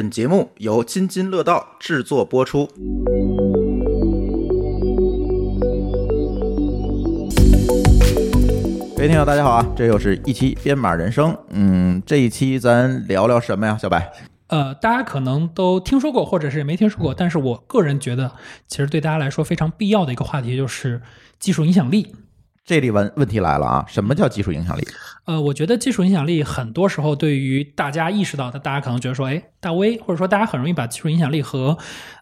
本节目由津津乐道制作播出。各位听友，大家好啊！这又是一期编码人生。嗯，这一期咱聊聊什么呀，小白？呃，大家可能都听说过，或者是没听说过，但是我个人觉得，其实对大家来说非常必要的一个话题就是技术影响力。这里问问题来了啊，什么叫技术影响力？呃，我觉得技术影响力很多时候对于大家意识到的，大家可能觉得说，哎，大 V，或者说大家很容易把技术影响力和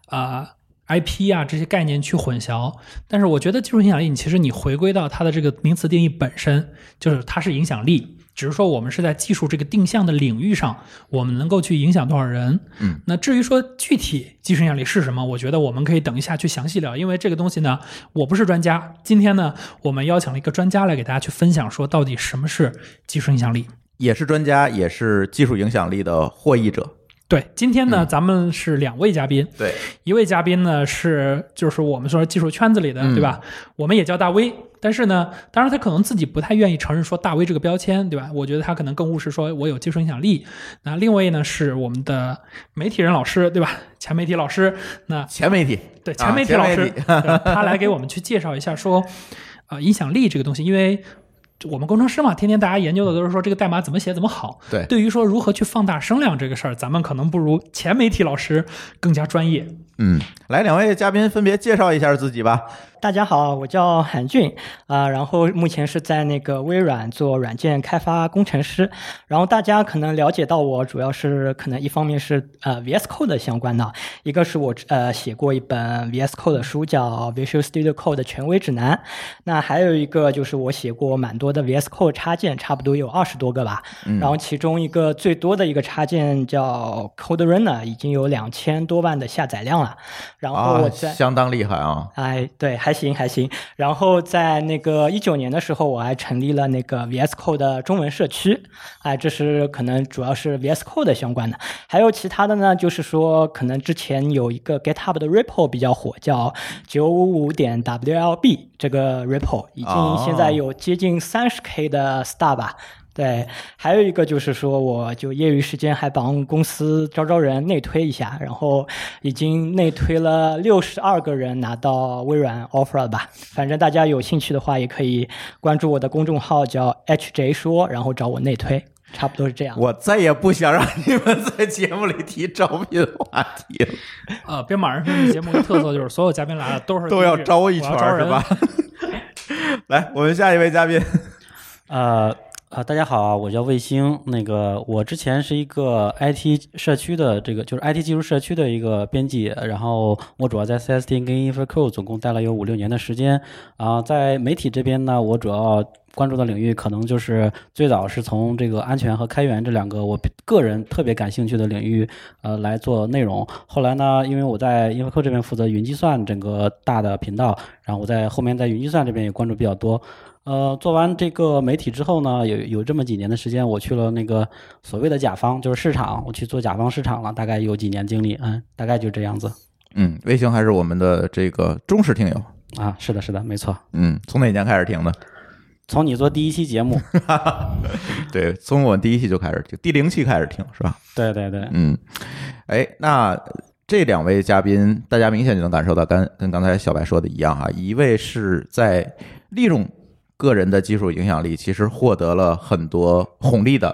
啊 IP 啊这些概念去混淆。但是我觉得技术影响力，你其实你回归到它的这个名词定义本身，就是它是影响力。只是说我们是在技术这个定向的领域上，我们能够去影响多少人。嗯，那至于说具体技术影响力是什么，我觉得我们可以等一下去详细聊，因为这个东西呢，我不是专家。今天呢，我们邀请了一个专家来给大家去分享，说到底什么是技术影响力。也是专家，也是技术影响力的获益者。对，今天呢，咱们是两位嘉宾。对，一位嘉宾呢是就是我们说技术圈子里的，对吧？我们也叫大 V，但是呢，当然他可能自己不太愿意承认说大 V 这个标签，对吧？我觉得他可能更务实，说我有技术影响力。那另外呢是我们的媒体人老师，对吧？前媒体老师，那前媒体对前媒体老师，他来给我们去介绍一下说，啊，影响力这个东西，因为。我们工程师嘛，天天大家研究的都是说这个代码怎么写怎么好。对，对于说如何去放大声量这个事儿，咱们可能不如前媒体老师更加专业。嗯，来，两位嘉宾分别介绍一下自己吧。大家好，我叫韩俊啊，然后目前是在那个微软做软件开发工程师。然后大家可能了解到我，主要是可能一方面是呃 VS Code 相关的，一个是我呃写过一本 VS Code 的书，叫 Visual Studio Code 的权威指南。那还有一个就是我写过蛮多的 VS Code 插件，差不多有二十多个吧。然后其中一个最多的一个插件叫 Code Runner，已经有两千多万的下载量了。然后我在相当厉害啊！哎，对。还行还行，然后在那个一九年的时候，我还成立了那个 VS Code 的中文社区，哎，这是可能主要是 VS Code 相关的，还有其他的呢，就是说可能之前有一个 GitHub 的 repo 比较火，叫九五五点 WLB 这个 repo，已经现在有接近三十 K 的 star 吧。对，还有一个就是说，我就业余时间还帮公司招招人内推一下，然后已经内推了六十二个人拿到微软 offer 了吧。反正大家有兴趣的话，也可以关注我的公众号叫 HJ 说，然后找我内推，差不多是这样。我再也不想让你们在节目里提招聘话题了。呃，编码人生节目的特色就是所有嘉宾来了都是都要招一圈是吧？来，我们下一位嘉宾，呃。啊，大家好，我叫卫星。那个，我之前是一个 IT 社区的这个，就是 IT 技术社区的一个编辑。然后我主要在 CST 跟 InfraQ 总共待了有五六年的时间。啊，在媒体这边呢，我主要关注的领域可能就是最早是从这个安全和开源这两个我个人特别感兴趣的领域，呃，来做内容。后来呢，因为我在 InfraQ 这边负责云计算整个大的频道，然后我在后面在云计算这边也关注比较多。呃，做完这个媒体之后呢，有有这么几年的时间，我去了那个所谓的甲方，就是市场，我去做甲方市场了，大概有几年经历，嗯，大概就这样子。嗯，微星还是我们的这个忠实听友啊，是的，是的，没错。嗯，从哪年开始听的？从你做第一期节目，对，从我第一期就开始听，第零期开始听，是吧？对对对，嗯，哎，那这两位嘉宾，大家明显就能感受到，跟跟刚才小白说的一样哈，一位是在利用。个人的技术影响力其实获得了很多红利的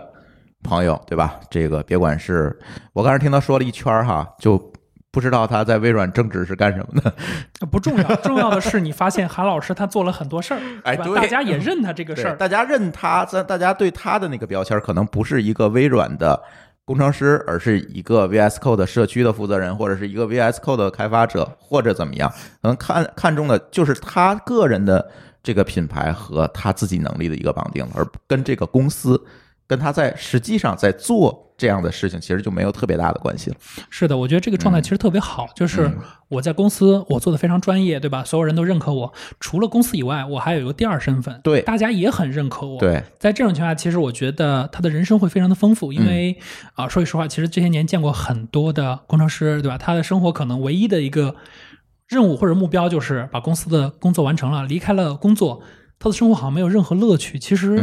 朋友，对吧？这个别管是我刚才听他说了一圈儿哈，就不知道他在微软正职是干什么的。不重要，重要的是你发现韩老师他做了很多事儿，哎，对，大家也认他这个事儿，大家认他，在大家对他的那个标签可能不是一个微软的工程师，而是一个 VS Code 社区的负责人，或者是一个 VS Code 的开发者，或者怎么样？可能看看中的就是他个人的。这个品牌和他自己能力的一个绑定，而跟这个公司跟他在实际上在做这样的事情，其实就没有特别大的关系了。是的，我觉得这个状态其实特别好，就是我在公司我做的非常专业，对吧？所有人都认可我，除了公司以外，我还有一个第二身份，对，大家也很认可我。对，在这种情况下，其实我觉得他的人生会非常的丰富，因为啊，说句实话，其实这些年见过很多的工程师，对吧？他的生活可能唯一的一个。任务或者目标就是把公司的工作完成了，离开了工作，他的生活好像没有任何乐趣。其实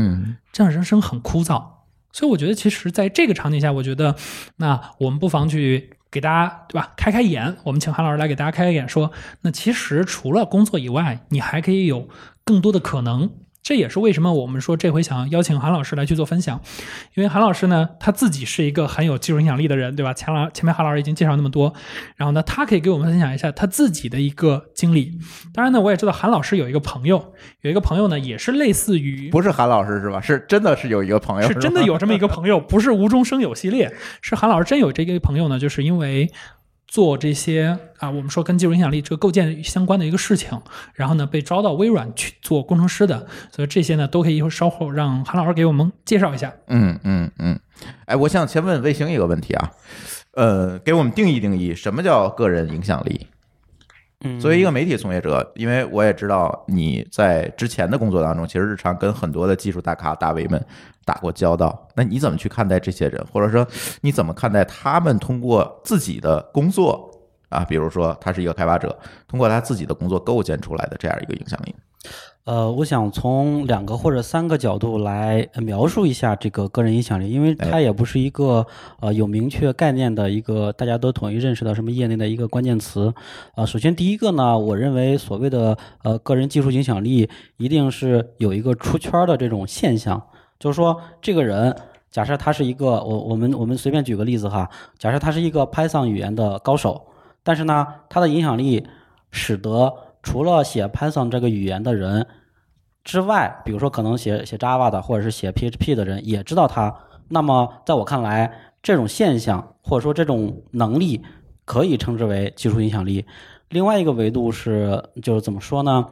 这样人生很枯燥。所以我觉得，其实在这个场景下，我觉得那我们不妨去给大家对吧开开眼，我们请韩老师来给大家开开眼，说那其实除了工作以外，你还可以有更多的可能。这也是为什么我们说这回想邀请韩老师来去做分享，因为韩老师呢，他自己是一个很有技术影响力的人，对吧？前老前面韩老师已经介绍那么多，然后呢，他可以给我们分享一下他自己的一个经历。当然呢，我也知道韩老师有一个朋友，有一个朋友呢，也是类似于不是韩老师是吧？是真的是有一个朋友，是真的有这么一个朋友，不是无中生有系列，是韩老师真有这个朋友呢，就是因为。做这些啊，我们说跟技术影响力这个构建相关的一个事情，然后呢被招到微软去做工程师的，所以这些呢都可以稍后让韩老师给我们介绍一下。嗯嗯嗯，哎，我想先问卫星一个问题啊，呃，给我们定义定义什么叫个人影响力？作为一个媒体从业者，因为我也知道你在之前的工作当中，其实日常跟很多的技术大咖大 V 们。打过交道，那你怎么去看待这些人，或者说你怎么看待他们通过自己的工作啊，比如说他是一个开发者，通过他自己的工作构建出来的这样一个影响力？呃，我想从两个或者三个角度来描述一下这个个人影响力，因为它也不是一个呃有明确概念的一个大家都统一认识的什么业内的一个关键词。呃，首先第一个呢，我认为所谓的呃个人技术影响力，一定是有一个出圈的这种现象。就是说，这个人假设他是一个，我我们我们随便举个例子哈，假设他是一个 Python 语言的高手，但是呢，他的影响力使得除了写 Python 这个语言的人之外，比如说可能写写 Java 的或者是写 PHP 的人也知道它。那么在我看来，这种现象或者说这种能力可以称之为技术影响力。另外一个维度是，就是怎么说呢？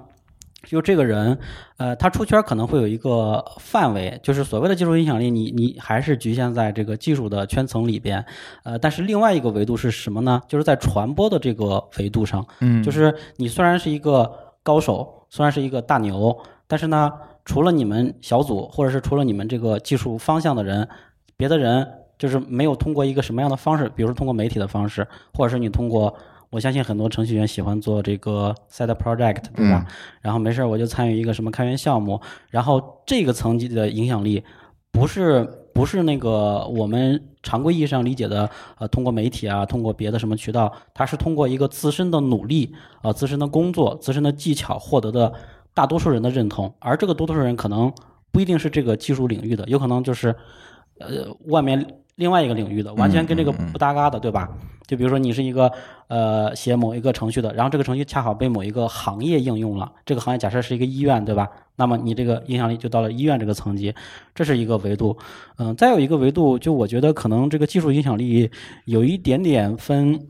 就这个人，呃，他出圈可能会有一个范围，就是所谓的技术影响力，你你还是局限在这个技术的圈层里边，呃，但是另外一个维度是什么呢？就是在传播的这个维度上，嗯，就是你虽然是一个高手，虽然是一个大牛，但是呢，除了你们小组，或者是除了你们这个技术方向的人，别的人就是没有通过一个什么样的方式，比如说通过媒体的方式，或者是你通过。我相信很多程序员喜欢做这个 side project，对吧？然后没事我就参与一个什么开源项目，然后这个层级的影响力，不是不是那个我们常规意义上理解的，呃，通过媒体啊，通过别的什么渠道，它是通过一个自身的努力啊，自身的工作、自身的技巧获得的大多数人的认同，而这个多数人可能不一定是这个技术领域的，有可能就是，呃，外面。另外一个领域的，完全跟这个不搭嘎的，对吧？就比如说你是一个呃写某一个程序的，然后这个程序恰好被某一个行业应用了，这个行业假设是一个医院，对吧？那么你这个影响力就到了医院这个层级，这是一个维度。嗯，再有一个维度，就我觉得可能这个技术影响力有一点点分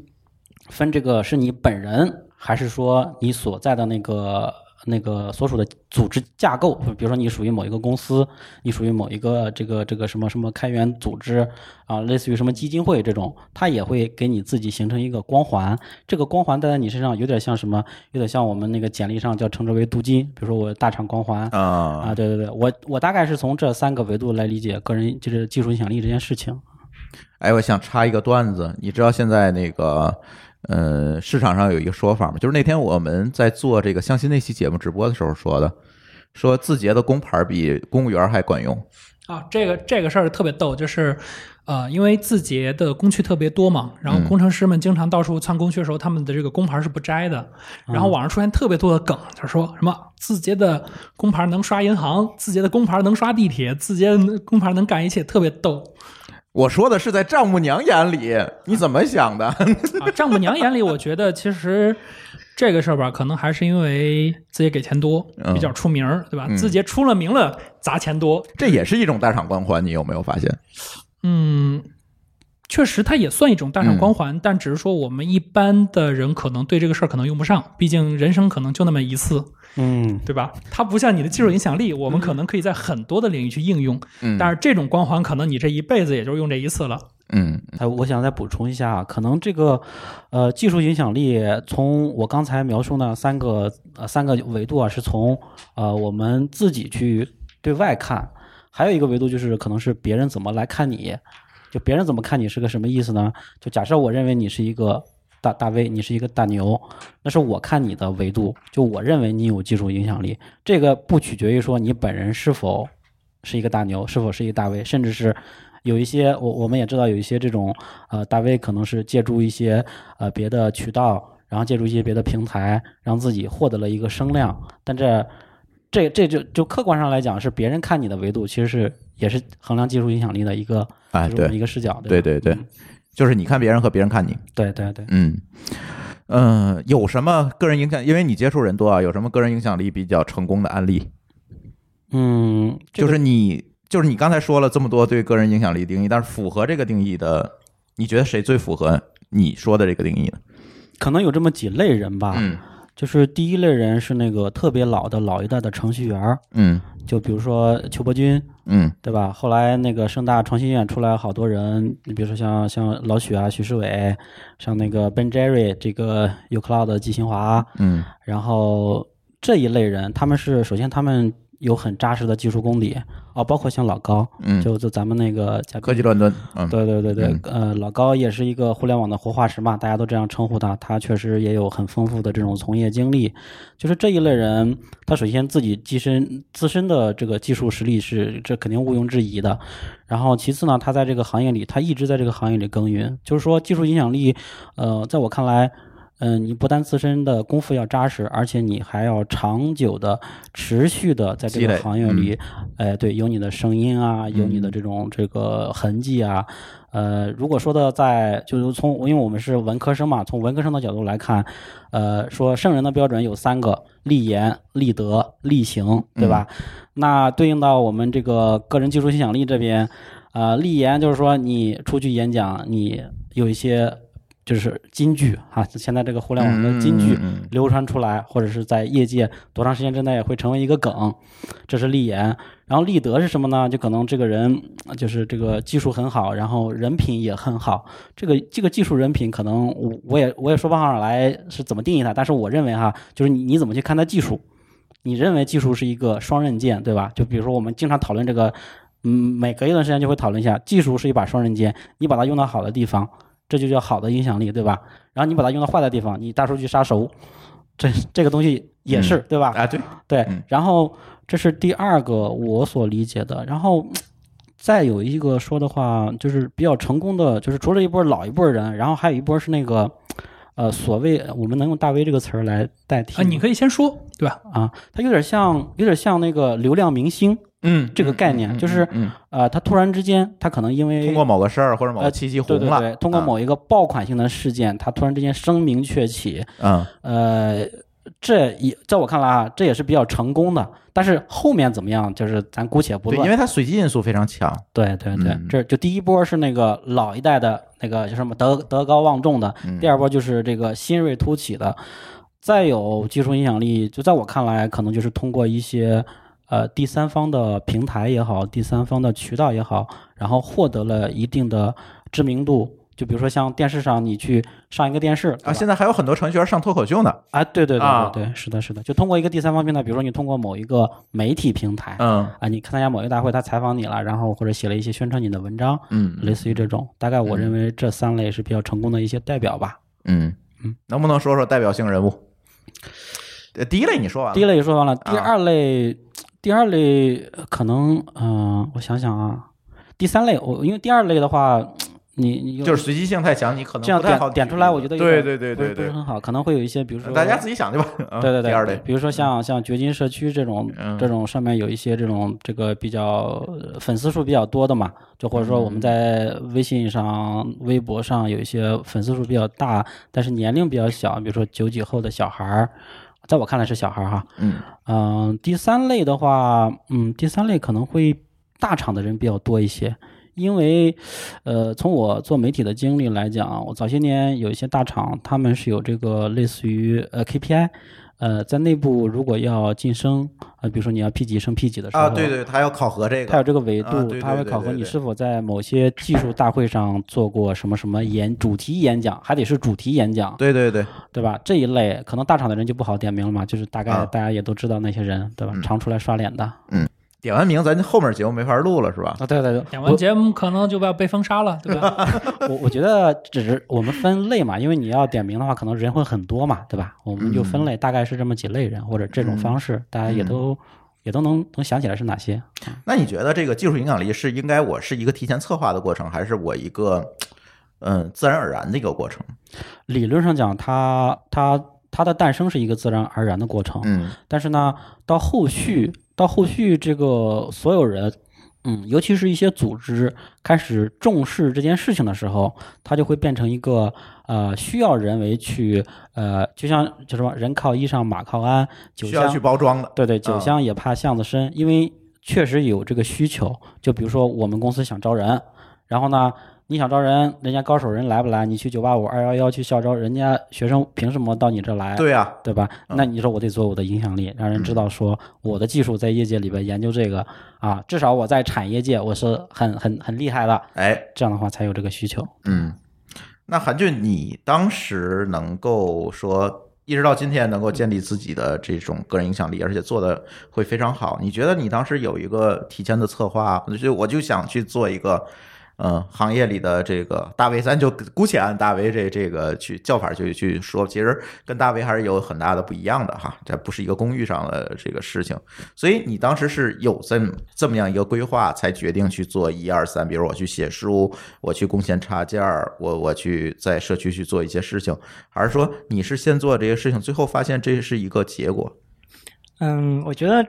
分这个是你本人，还是说你所在的那个。那个所属的组织架构，比如说你属于某一个公司，你属于某一个这个这个什么什么开源组织啊，类似于什么基金会这种，它也会给你自己形成一个光环。这个光环戴在你身上，有点像什么？有点像我们那个简历上叫称之为镀金。比如说我大厂光环啊啊，对对对，我我大概是从这三个维度来理解个人就是技术影响力这件事情。哎，我想插一个段子，你知道现在那个。呃，市场上有一个说法嘛，就是那天我们在做这个相亲那期节目直播的时候说的，说字节的工牌比公务员还管用啊。这个这个事儿特别逗，就是呃，因为字节的工区特别多嘛，然后工程师们经常到处窜工区的时候，他们的这个工牌是不摘的。然后网上出现特别多的梗，就是说什么字节的工牌能刷银行，字节的工牌能刷地铁，字节的工牌能干一切，特别逗。我说的是在丈母娘眼里，你怎么想的？啊，丈母娘眼里，我觉得其实这个事儿吧，可能还是因为自己给钱多，比较出名儿，对吧？字节出了名了，砸钱多，这也是一种大厂光环。你有没有发现？嗯。确实，它也算一种大厂光环，但只是说我们一般的人可能对这个事儿可能用不上，毕竟人生可能就那么一次，嗯，对吧？它不像你的技术影响力，我们可能可以在很多的领域去应用，嗯，但是这种光环可能你这一辈子也就用这一次了，嗯。哎，我想再补充一下，可能这个呃技术影响力，从我刚才描述那三个呃三个维度啊，是从呃我们自己去对外看，还有一个维度就是可能是别人怎么来看你。就别人怎么看你是个什么意思呢？就假设我认为你是一个大大 V，你是一个大牛，那是我看你的维度。就我认为你有技术影响力，这个不取决于说你本人是否是一个大牛，是否是一个大 V，甚至是有一些我我们也知道有一些这种呃大 V 可能是借助一些呃别的渠道，然后借助一些别的平台，让自己获得了一个声量，但这这这就就客观上来讲是别人看你的维度，其实是也是衡量技术影响力的一个哎，就是我们对一个视角，对对吧对对，就是你看别人和别人看你，对对对。嗯。嗯，有什么个人影响？因为你接触人多啊，有什么个人影响力比较成功的案例？嗯，这个就是你，就是你刚才说了这么多对个人影响力定义，但是符合这个定义的，你觉得谁最符合你说的这个定义呢？可能有这么几类人吧，嗯就是第一类人是那个特别老的老一代的程序员儿，嗯。就比如说邱伯钧，嗯。对吧？后来那个盛大创新院出来好多人，你比如说像像老许啊、徐世伟，像那个 Ben Jerry 这个 uCloud 的季新华，嗯。然后这一类人，他们是首先他们有很扎实的技术功底哦，包括像老高，嗯，就就咱们那个科技乱炖，嗯对对对对嗯，呃，老高也是一个互联网的活化石嘛，大家都这样称呼他。他确实也有很丰富的这种从业经历。就是这一类人，他首先自己自身自身的这个技术实力是这肯定毋庸置疑的。然后其次呢，他在这个行业里，他一直在这个行业里耕耘。就是说，技术影响力，呃，在我看来。嗯，你不但自身的功夫要扎实，而且你还要长久的、持续的在这个行业里，哎，对，有你的声音啊，有你的嗯这种这个痕迹啊，呃，如果说的在就是从，因为我们是文科生嘛，从文科生的角度来看，呃，说圣人的标准有三个：立言、立德、立行，对吧？那对应到我们这个个人技术影响力这边，呃，立言就是说你出去演讲，你有一些就是金句哈，现在这个互联网的金句，流传出来，或者是在业界多长时间之内会成为一个梗，这是立言。然后立德是什么呢？就可能这个人呃就是这个技术很好，然后人品也很好。这个这个技术人品可能我我也我也说不上来是怎么定义它，但是我认为哈，就是你你怎么去看待技术？你认为技术是一个双刃剑，对吧？就比如说我们经常讨论这个，嗯，每隔一段时间就会讨论一下，技术是一把双刃剑，你把它用到好的地方，这就叫好的影响力，对吧？然后你把它用到坏的地方，你大数据杀熟，这这个东西也是，对吧？啊，对，对嗯，然后这是第二个我所理解的，然后再有一个说的话，就是比较成功的，就是除了一波老一波人，然后还有一波是那个。呃，所谓我们能用大 V 这个词儿来代替啊，你可以先说，对吧？啊，它有点像，有点像那个流量明星，嗯，这个概念嗯就是嗯，呃，他突然之间，他可能因为通过某个事儿或者某个呃契机红了，对对对，通过啊。某一个爆款性的事件，他突然之间声名鹊起，嗯。呃，这也在我看来啊，这也是比较成功的。但是后面怎么样，就是咱姑且不对，论。因为它随机因素非常强，对对对，嗯。这就第一波是那个老一代的那个叫什么德德高望重的，嗯。第二波就是这个新锐突起的，再有技术影响力，就在我看来，可能就是通过一些呃第三方的平台也好，第三方的渠道也好，然后获得了一定的知名度。就比如说像电视上你去上一个电视啊，现在还有很多程序员上脱口秀呢，啊，对对对啊。对对，是的，是的，就通过一个第三方平台，比如说你通过某一个媒体平台，嗯啊，你参加某一个大会，他采访你了，然后或者写了一些宣传你的文章，嗯。类似于这种，大概我认为这三类是比较成功的一些代表吧。嗯。嗯，能不能说说代表性人物？呃第一类你说完了，第一类说完了，第啊。二类，第二类呃可能，嗯、我想想啊，第三类，我因为第二类的话，你你就是随机性太强，你可能这样不太好点点出来，我觉得有对对对对对，不是很好，可能会有一些，比如说大家自己想去吧。嗯对对对，第二类，比如说像像掘金社区这种嗯。这种上面有一些这种这个比较呃粉丝数比较多的嘛，就或者说我们嗯在微信上、微博上有一些粉丝数比较大，但是年龄比较小，比如说九几后的小孩儿，在我看来是小孩儿哈。嗯嗯，第三类的话，嗯，第三类可能会大厂的人比较多一些。因为，呃，从我做媒体的经历来讲，我早些年有一些大厂，他们是有这个类似于呃 KPI，呃，在内部如果要晋升，呃，比如说你要 P 级升 P 级的时候，啊，对对，他要考核这个，他有，这个维度，啊对对它会考核你是否在某些技术大会上做过什么什么演主题演讲，还得是主题演讲，对对对，对吧？这一类可能大厂的人就不好点名了嘛，就是大概啊大家也都知道那些人，对吧？嗯常出来刷脸的点完名咱后面节目没法录了是吧？啊，对对对，点完节目可能就要被封杀了，对吧？我我觉得只是我们分类嘛，因为你要点名的话，可能人会很多嘛，对吧？我们就分类，大概是这么几类人或者这种方式，大家也都也都能能想起来是哪些。那你觉得这个技术影响力是应该我是一个提前策划的过程，还是我一个嗯自然而然的一个过程？理论上讲，它它它的诞生是一个自然而然的过程，嗯但是呢，到后续到后续这个所有人，嗯，尤其是一些组织开始重视这件事情的时候，它就会变成一个呃需要人为去呃，就像就什么人靠衣裳马靠鞍，酒香需要去包装的。对对，酒啊香也怕巷子深，因为确实有这个需求。就比如说我们公司想招人，然后呢，你想招人，人家高手人来不来？你去九八五、二幺幺去校招，人家学生凭什么到你这来？对呀、对吧？嗯那你说我得做我的影响力，让人知道说我的技术在业界里边研究这个啊，至少我在产业界我是很很很厉害的，哎，这样的话才有这个需求。嗯，那韩俊，你当时能够说一直到今天能够建立自己的这种个人影响力，而且做的会非常好，你觉得你当时有一个提前的策划，我就我就想去做一个。嗯，行业里的这个大 V，咱就姑且按大 V 这这个去叫法去去说，其实跟大 V 还是有很大的不一样的哈，这不是一个公域上的这个事情。所以你当时是有这么这么样一个规划，才决定去做一二三，比如我去写书，我去贡献插件儿，我我去在社区去做一些事情，还是说你是先做这些事情，最后发现这是一个结果？嗯，我觉得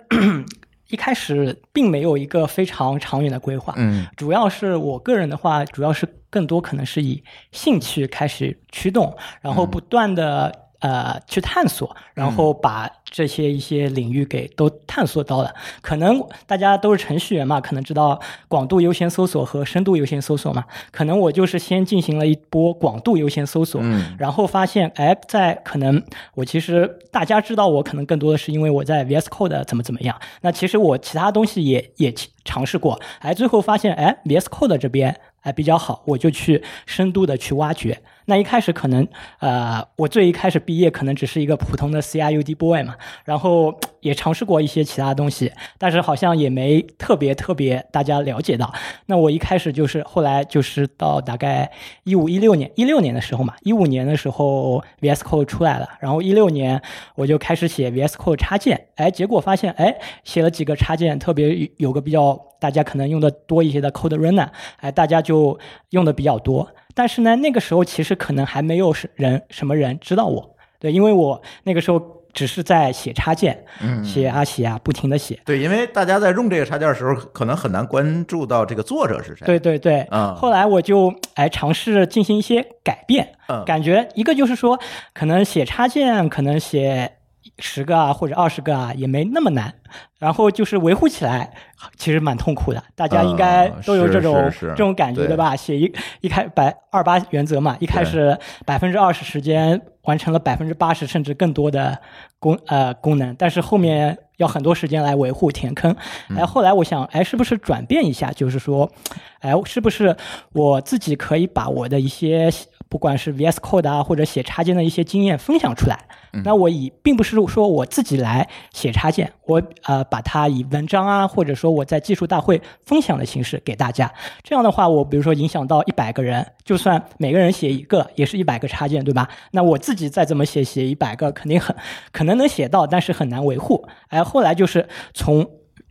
一开始并没有一个非常长远的规划，嗯。主要是我个人的话，主要是更多可能是以兴趣开始驱动，然后不断的、呃去探索，然后把这些一些领域给都探索到了。可能大家都是程序员嘛，可能知道广度优先搜索和深度优先搜索嘛。可能我就是先进行了一波广度优先搜索，嗯然后发现，哎，在可能我其实大家知道我可能更多的是因为我在 VS Code 怎么怎么样，那其实我其他东西也也尝试过，哎，最后发现，哎，VS Code 这边哎比较好，我就去深度的去挖掘。那一开始可能，呃，我最一开始毕业可能只是一个普通的 CRUD boy 嘛，然后也尝试过一些其他东西，但是好像也没特别特别大家了解到。那我一开始就是后来就是到大概一五一六年，一六年的时候嘛，一五年的时候 VS Code 出来了，然后一六年我就开始写 VS Code 插件，哎，结果发现哎写了几个插件，特别有个比较大家可能用的多一些的 Code Runner，哎，大家就用的比较多。但是呢，那个时候其实可能还没有是人什么人知道我，对，因为我那个时候只是在写插件，嗯，写啊写啊，不停的写。对，因为大家在用这个插件的时候，可能很难关注到这个作者是谁。对对对，嗯后来我就哎尝试进行一些改变，嗯感觉一个就是说，可能写插件，可能写十个啊或者二十个啊也没那么难，然后就是维护起来其实蛮痛苦的，大家应该都有这种、这种感觉对对吧？写一一开百二八原则嘛，一开始百分之二十时间完成了百分之八十甚至更多的功呃功能，但是后面要很多时间来维护填坑。嗯哎，后来我想，哎，是不是转变一下？就是说，哎，是不是我自己可以把我的一些不管是 VS Code 啊，或者写插件的一些经验分享出来？嗯那我以并不是说我自己来写插件，我呃把它以文章啊，或者说我在技术大会分享的形式给大家。这样的话，我比如说影响到一百个人，就算每个人写一个，也是一百个插件，对吧？那我自己再怎么写，写一百个肯定很可能能写到，但是很难维护。哎，后来就是从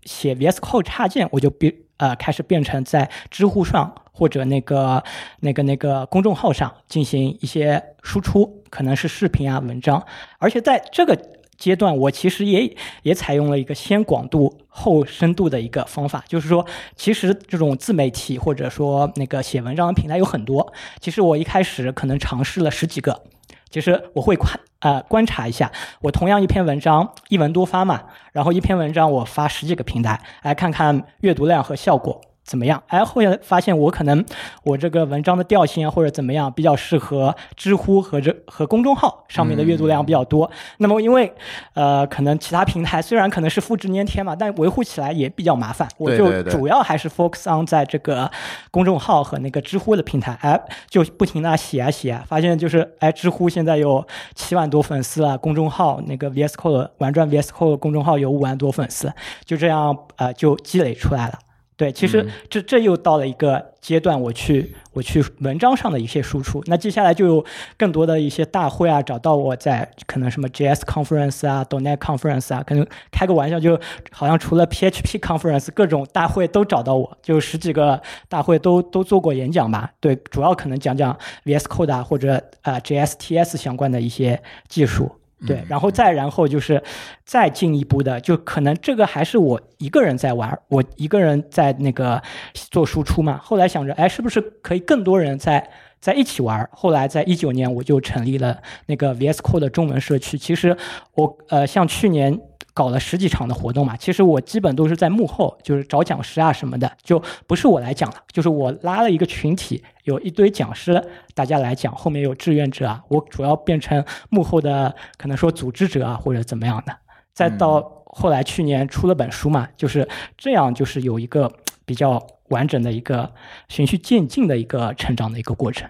写 VS Code 插件，我就变呃开始变成在知乎上或者那个那个那个公众号上进行一些输出，可能是视频啊、文章，而且在这个。阶段，我其实也也采用了一个先广度后深度的一个方法，就是说，其实这种自媒体或者说那个写文章的平台有很多，其实我一开始可能尝试了十几个，其实我会观呃观察一下，我同样一篇文章一文多发嘛，然后一篇文章我发十几个平台，来看看阅读量和效果。怎么样？哎，后来发现我可能我这个文章的调性啊，或者怎么样，比较适合知乎和这和公众号上面的阅读量比较多。那么因为呃，可能其他平台虽然可能是复制粘贴嘛，但维护起来也比较麻烦。我就主要还是 focus on 在这个公众号和那个知乎的平台，哎，就不停的写啊写啊，发现就是哎，知乎现在有七万多粉丝啊，公众号那个 VS Code 玩转 VS Code 公众号有五万多粉丝，就这样呃就积累出来了。对，其实这这又到了一个阶段，我去我去文章上的一些输出。那接下来就有更多的一些大会啊，找到我在可能什么 JS conference 啊、Donet conference 啊，可能开个玩笑，就好像除了 PHP conference，各种大会都找到我，就十几个大会都都做过演讲吧。对，主要可能讲讲 VS Code 啊，或者啊、JSTS 相关的一些技术。对，然后再然后就是再进一步的，就可能这个还是我一个人在玩，我一个人在那个做输出嘛。后来想着，哎，是不是可以更多人在在一起玩？后来在一九年我就成立了那个 VS Code 的中文社区。其实我呃，像去年。搞了十几场的活动嘛，其实我基本都是在幕后，就是找讲师啊什么的，就不是我来讲了，就是我拉了一个群体，有一堆讲师，大家来讲，后面有志愿者啊，我主要变成幕后的可能说组织者啊或者怎么样的，再到后来去年出了本书嘛，就是这样，就是有一个比较完整的一个循序渐进的一个成长的一个过程。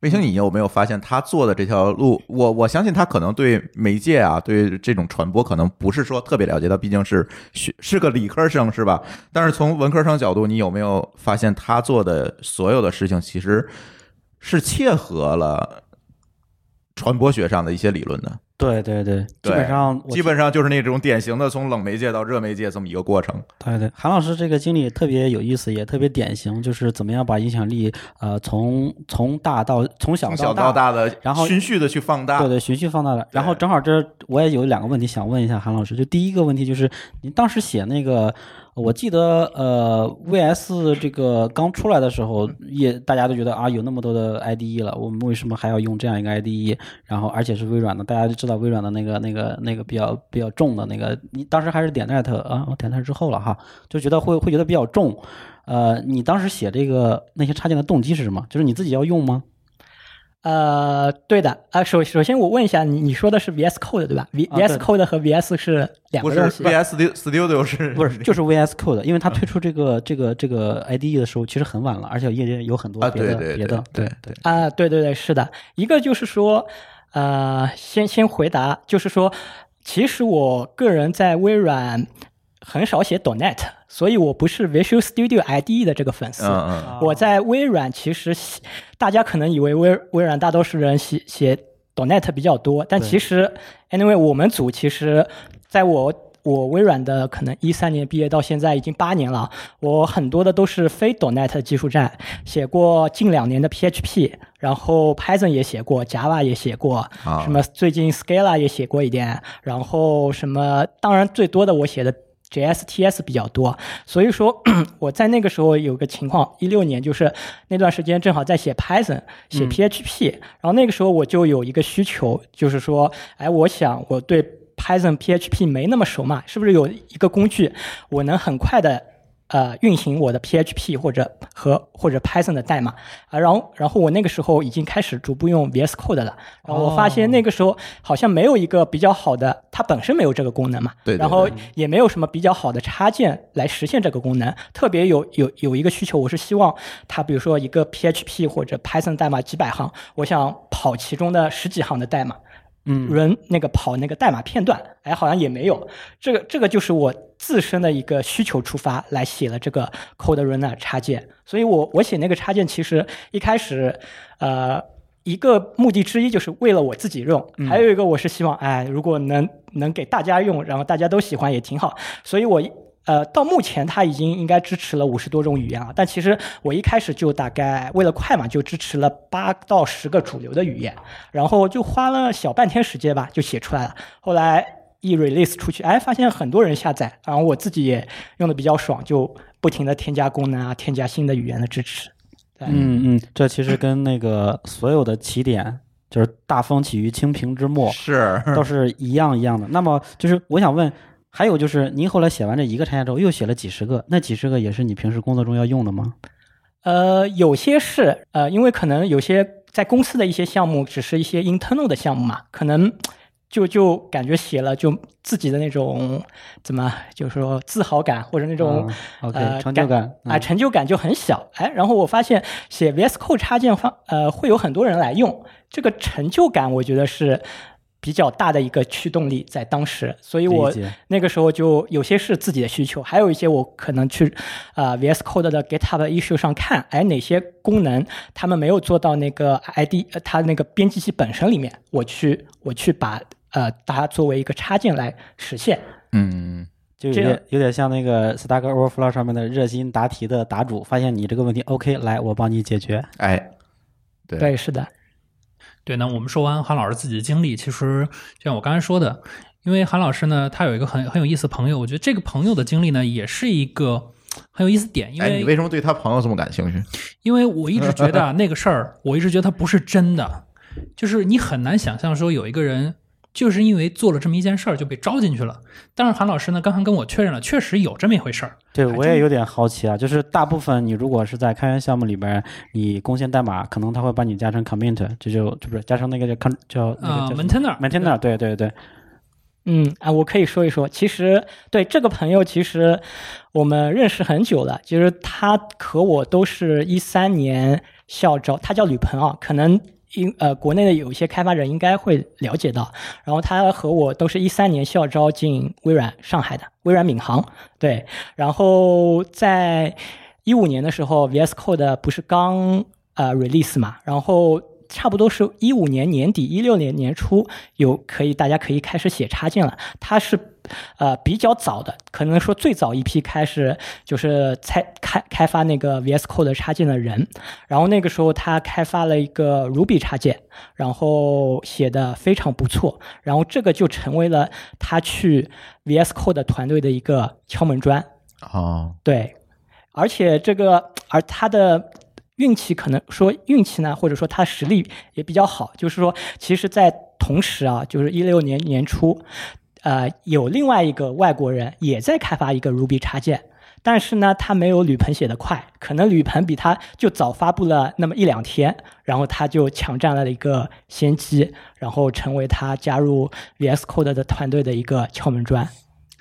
卫星，你有没有发现他做的这条路？我我相信他可能对媒介啊，对这种传播可能不是说特别了解，他毕竟是学是个理科生，是吧？但是从文科生角度，你有没有发现他做的所有的事情其实是切合了传播学上的一些理论的？对对对，基本上基本上就是那种典型的从冷媒介到热媒介这么一个过程。对对，韩老师这个经历特别有意思，也特别典型，就是怎么样把影响力呃从从大到从小从小到到大的，然后循序的去放大。对对，循序放大的。然后正好这我也有两个问题想问一下韩老师，就第一个问题就是您当时写那个。我记得，呃，VS 这个刚出来的时候，也大家都觉得啊，有那么多的 IDE 了，我们为什么还要用这样一个 IDE？然后，而且是微软的，大家就知道微软的那个、那个、那个比较比较重的那个，你当时还是点 net 啊，我点 net 之后了哈，就觉得会会觉得比较重。呃，你当时写这个那些插件的动机是什么？就是你自己要用吗？呃，对的啊，首首先我问一下你，你说的是 VS Code 对吧？V、啊、VS Code 和 VS 是两不是个东西。VS Studio 是不是，就是 VS Code，因为它推出这个这个这个 IDE 的时候其实很晚了，而且业界有很多啊，别的对对别的对对啊，对对对，是的，一个就是说，呃，先先回答，就是说，其实我个人在微软很少写 .NET，所以我不是 Visual Studio IDE 的这个粉丝。嗯嗯我在微软其实写，大家可能以为微微软大多数人写写 .NET 比较多，但其实 anyway 我们组其实在我我微软的可能一三年毕业到现在已经八年了，我很多的都是非 .NET 技术站，写过近两年的 PHP，然后 Python 也写过，Java 也写过，啊。什么最近 Scala 也写过一点，然后什么当然最多的我写的 JSTS 比较多，所以说 我在那个时候有个情况，一六年就是那段时间正好在写 Python、写 PHP，、然后那个时候我就有一个需求，就是说，哎，我想我对 Python、PHP 没那么熟嘛，是不是有一个工具我能很快的呃运行我的 PHP 或者和或者 Python 的代码啊，然后然后我那个时候已经开始逐步用 VS Code 了，然后我发现那个时候好像没有一个比较好的，它本身没有这个功能嘛，对对然后也没有什么比较好的插件来实现这个功能。特别有有有一个需求，我是希望它比如说一个 PHP 或者 Python 代码几百行，我想跑其中的十几行的代码。嗯人那个跑那个代码片段，哎，好像也没有。这个这个就是我自身的一个需求出发来写了这个 Code Runner 插件。所以我我写那个插件，其实一开始，呃，一个目的之一就是为了我自己用，还有一个我是希望，哎，如果能能给大家用，然后大家都喜欢也挺好。所以我一呃，到目前它已经应该支持了五十多种语言了，但其实我一开始就大概为了快嘛，就支持了八到十个主流的语言，然后就花了小半天时间吧，就写出来了。后来一 release 出去，哎，发现很多人下载，然后我自己也用的比较爽，就不停的添加功能啊，添加新的语言的支持。对，嗯嗯，这其实跟那个所有的起点就是大风起于清平之末是都是一样一样的。那么就是我想问，还有就是您后来写完这一个插件之后，又写了几十个，那几十个也是你平时工作中要用的吗？呃，有些是呃，因为可能有些在公司的一些项目只是一些 internal 的项目嘛，可能就就感觉写了就自己的那种怎么就是说自豪感或者那种、呃成就感啊、嗯成就感就很小哎，然后我发现写 VS Code 插件方呃会有很多人来用，这个成就感我觉得是比较大的一个驱动力在当时，所以我那个时候就有些是自己的需求，还有一些我可能去啊、VS Code 的 GitHub issue 上看，哎哪些功能他们没有做到那个 ID 呃它那个编辑器本身里面，我去我去把呃它作为一个插件来实现。嗯，就有点有点像那个 Stack Overflow 上面的热心答题的答主，发现你这个问题 OK，来我帮你解决。哎，对对，是的，对，那我们说完韩老师自己的经历，其实就像我刚才说的，因为韩老师呢，他有一个很很有意思的朋友，我觉得这个朋友的经历呢，也是一个很有意思点，因哎，你为为什么对他朋友这么感兴趣？因为我一直觉得啊 那个事儿，我一直觉得他不是真的，就是你很难想象说有一个人。就是因为做了这么一件事儿就被招进去了，但是韩老师呢，刚刚跟我确认了，确实有这么一回事儿。对，我也有点好奇啊，就是大部分你如果是在开源项目里边，你贡献代码，可能他会把你加成 commit，这就就不是加成那个叫 con 叫那啊个叫，maintainer maintainer，对对对，嗯啊，我可以说一说，其实对这个朋友，其实我们认识很久了。其实他和我都是一三年校招，他叫吕鹏啊，可能因呃国内的有一些开发者应该会了解到。然后他和我都是一三年校招进微软上海的微软闵行，对。然后在一五年的时候，VS Code 不是刚呃 release 嘛，然后差不多是一五年年底、一六年年初有可以大家可以开始写插件了。它是呃比较早的，可能说最早一批开始就是开开开发那个 VS Code 插件的人。然后那个时候他开发了一个 Ruby 插件，然后写的非常不错，然后这个就成为了他去 VS Code 团队的一个敲门砖。哦，对，而且这个，而他的运气可能说运气呢，或者说他实力也比较好，就是说，其实，在同时啊，就是一六年年初，呃，有另外一个外国人也在开发一个 Ruby 插件。但是呢，他没有吕鹏写的快，可能吕鹏比他就早发布了那么一两天，然后他就抢占了一个先机，然后成为他加入 VS Code 的团队的一个敲门砖。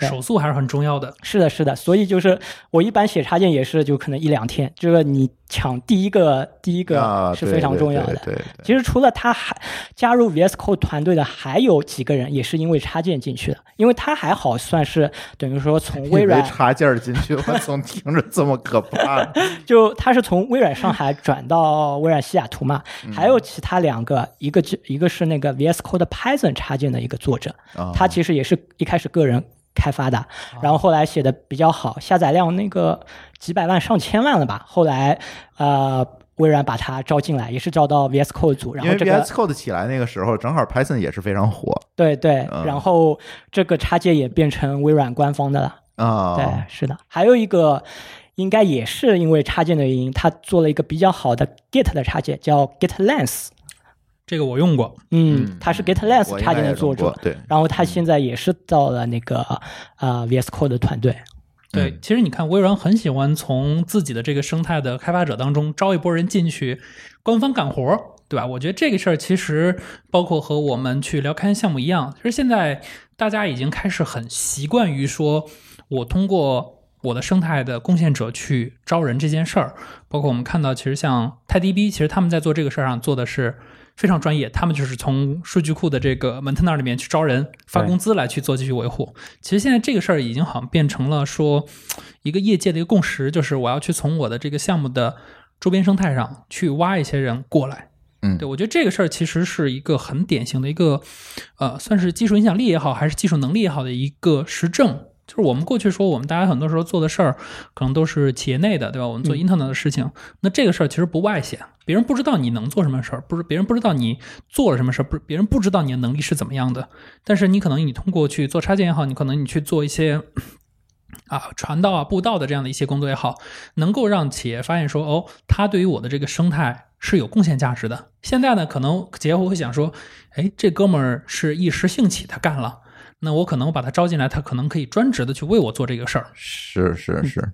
对手速还是很重要的。是的，是的，所以就是我一般写插件也是就可能一两天，这个你抢第一个第一啊个是非常重要的。对对对对其实除了他还加入 VS Code 团队的还有几个人也是因为插件进去的，因为他还好算是等于说从微软插件进去，我总听着这么可怕。就他是从微软上海转到微软西雅图嘛，嗯还有其他两个，一个就一个是那个 VS Code Python 插件的一个作者，啊他其实也是一开始个人开发的，然后后来写的比较好，下载量那个几百万上千万了吧，后来呃微软把它招进来，也是招到 VS Code 组，然后这 VS 个 Code 起来那个时候，正好 Python 也是非常火对对，嗯然后这个插件也变成微软官方的了。啊。对，是的，还有一个应该也是因为插件的原因，他做了一个比较好的 Git 的插件，叫 GitLens。这个我用过，嗯，他是 GitLens 应插件的作者，对，然后他现在也是到了那个呃 VS Code 的团队。对，嗯其实你看，微软很喜欢从自己的这个生态的开发者当中招一波人进去，官方干活儿，对吧？我觉得这个事儿其实包括和我们去聊开源项目一样，其实现在大家已经开始很习惯于说，我通过我的生态的贡献者去招人这件事儿。包括我们看到，其实像泰迪 B，其实他们在做这个事儿上做的是非常专业，他们就是从数据库的这个 maintainer 里面去招人，发工资来去做继续维护。其实现在这个事儿已经好像变成了说一个业界的一个共识，就是我要去从我的这个项目的周边生态上去挖一些人过来。嗯对我觉得这个事儿其实是一个很典型的一个，呃，算是技术影响力也好，还是技术能力也好的一个实证。就是我们过去说，我们大家很多时候做的事儿，可能都是企业内的，对吧？我们做嗯 internal 的事情，那这个事儿其实不外显，别人不知道你能做什么事儿，不是别人不知道你做了什么事儿，不是别人不知道你的能力是怎么样的。但是你可能你通过去做插件也好，你可能你去做一些啊传道啊布道的这样的一些工作也好，能够让企业发现说，哦，他对于我的这个生态是有贡献价值的。现在呢，可能企业会想说，哎，这哥们儿是一时兴起他干了，那我可能我把他招进来，他可能可以专职的去为我做这个事儿。是是是，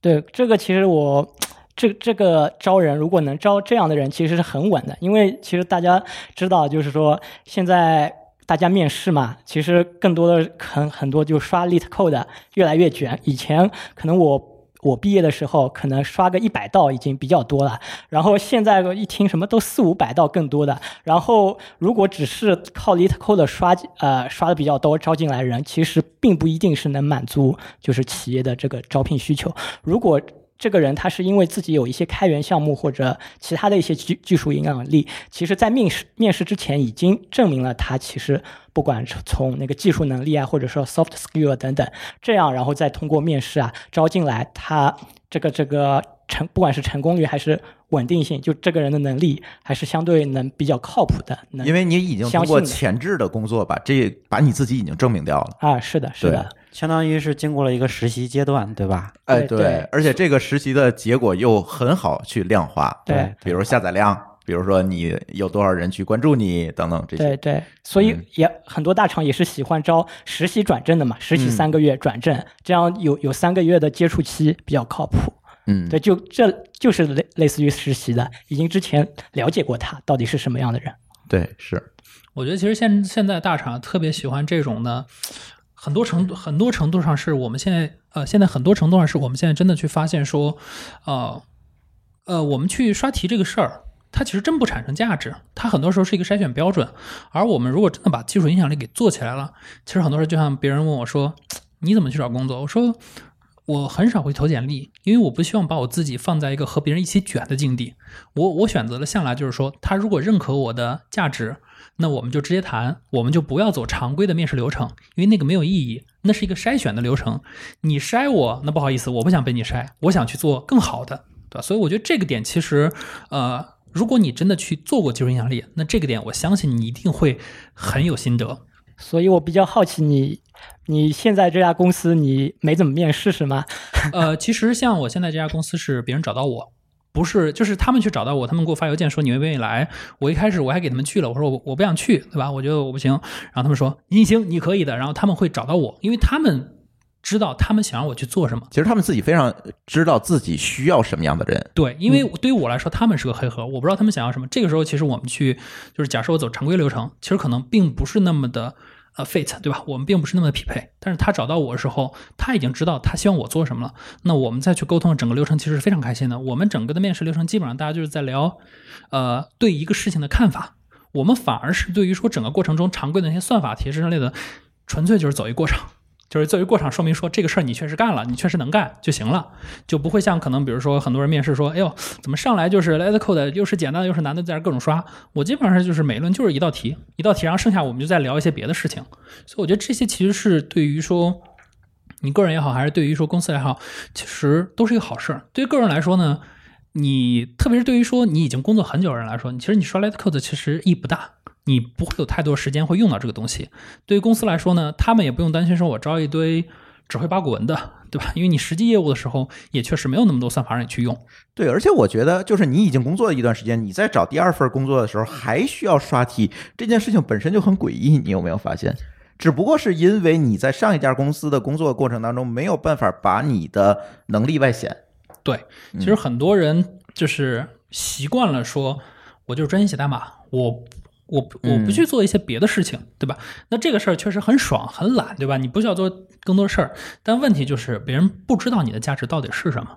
对，这个其实我这这个招人，如果能招这样的人，其实是很稳的，因为其实大家知道，就是说现在大家面试嘛，其实更多的很很多就刷 Lit Code 越来越卷。以前可能我我毕业的时候，可能刷个一百道已经比较多了，然后现在一听什么都四五百道更多的，然后如果只是靠 LeetCode 刷呃刷的比较多招进来人，其实并不一定是能满足就是企业的这个招聘需求。如果这个人他是因为自己有一些开源项目或者其他的一些技技术影响力，其实在面试面试之前已经证明了他其实不管是从那个技术能力啊，或者说 soft skill 等等，这样然后再通过面试啊招进来，他这个这个成不管是成功率还是稳定性，就这个人的能力还是相对能比较靠谱的。能因为你已经通相信的过前置的工作把这把你自己已经证明掉了。啊，是的，是的，相当于是经过了一个实习阶段，对吧？哎，对对而且这个实习的结果又很好去量化，对比如下载量，比如说你有多少人去关注你等等这些。对对，所以嗯也很多大厂也是喜欢招实习转正的嘛，实习嗯三个月转正，这样有有三个月的接触期比较靠谱。嗯，对，就这就是类类似于实习的，已经之前了解过他到底是什么样的人。对是，我觉得其实现现在大厂特别喜欢这种的，很多程度很多程度上是我们现在呃现在很多程度上是我们现在真的去发现说，呃呃我们去刷题这个事儿。它其实真不产生价值，它很多时候是一个筛选标准。而我们如果真的把技术影响力给做起来了，其实很多时候就像别人问我说：“你怎么去找工作？”我说：“我很少会投简历，因为我不希望把我自己放在一个和别人一起卷的境地。我我选择的向来就是说，他如果认可我的价值，那我们就直接谈，我们就不要走常规的面试流程，因为那个没有意义，那是一个筛选的流程。你筛我，那不好意思，我不想被你筛，我想去做更好的，对吧？所以我觉得这个点其实，呃，如果你真的去做过技术影响力，那这个点我相信你一定会很有心得。所以我比较好奇你，你现在这家公司你没怎么面试是吗？呃，其实像我现在这家公司是别人找到我，不是就是他们去找到我，他们给我发邮件说你愿不愿意来。我一开始我还给他们去了，我说我我不想去，对吧？我觉得我不行。然后他们说你行，你可以的。然后他们会找到我，因为他们知道他们想让我去做什么。其实他们自己非常知道自己需要什么样的人。对，因为对于我来说，他们是个黑盒，我不知道他们想要什么。这个时候，其实我们去就是假设我走常规流程，其实可能并不是那么的呃 fit，对吧？我们并不是那么的匹配。但是他找到我的时候，他已经知道他希望我做什么了。那我们再去沟通整个流程，其实是非常开心的。我们整个的面试流程基本上大家就是在聊，呃，对一个事情的看法。我们反而是对于说整个过程中常规的那些算法题之类的，纯粹就是走一过场。就是作为过场说明说这个事儿你确实干了，你确实能干就行了，就不会像可能比如说很多人面试说，哎呦，怎么上来就是 Let Code 又是简单的又是难的，在这各种刷。我基本上就是每一轮就是一道题，一道题，然后剩下我们就再聊一些别的事情。所以我觉得这些其实是对于说你个人也好，还是对于说公司也好，其实都是一个好事儿。对于个人来说呢，你特别是对于说你已经工作很久的人来说，其实你刷 Let Code 其实意义不大。你不会有太多时间会用到这个东西。对于公司来说呢，他们也不用担心说我招一堆只会八股文的，对吧？因为你实际业务的时候也确实没有那么多算法让你去用。对，而且我觉得，就是你已经工作了一段时间，你在找第二份工作的时候还需要刷题，这件事情本身就很诡异。你有没有发现？只不过是因为你在上一家公司的工作过程当中没有办法把你的能力外显。对，其实很多人就是习惯了说，我就是专心写代码，我。我我不去做一些别的事情，对吧？那这个事儿确实很爽，很懒，对吧？你不需要做更多的事儿，但问题就是别人不知道你的价值到底是什么。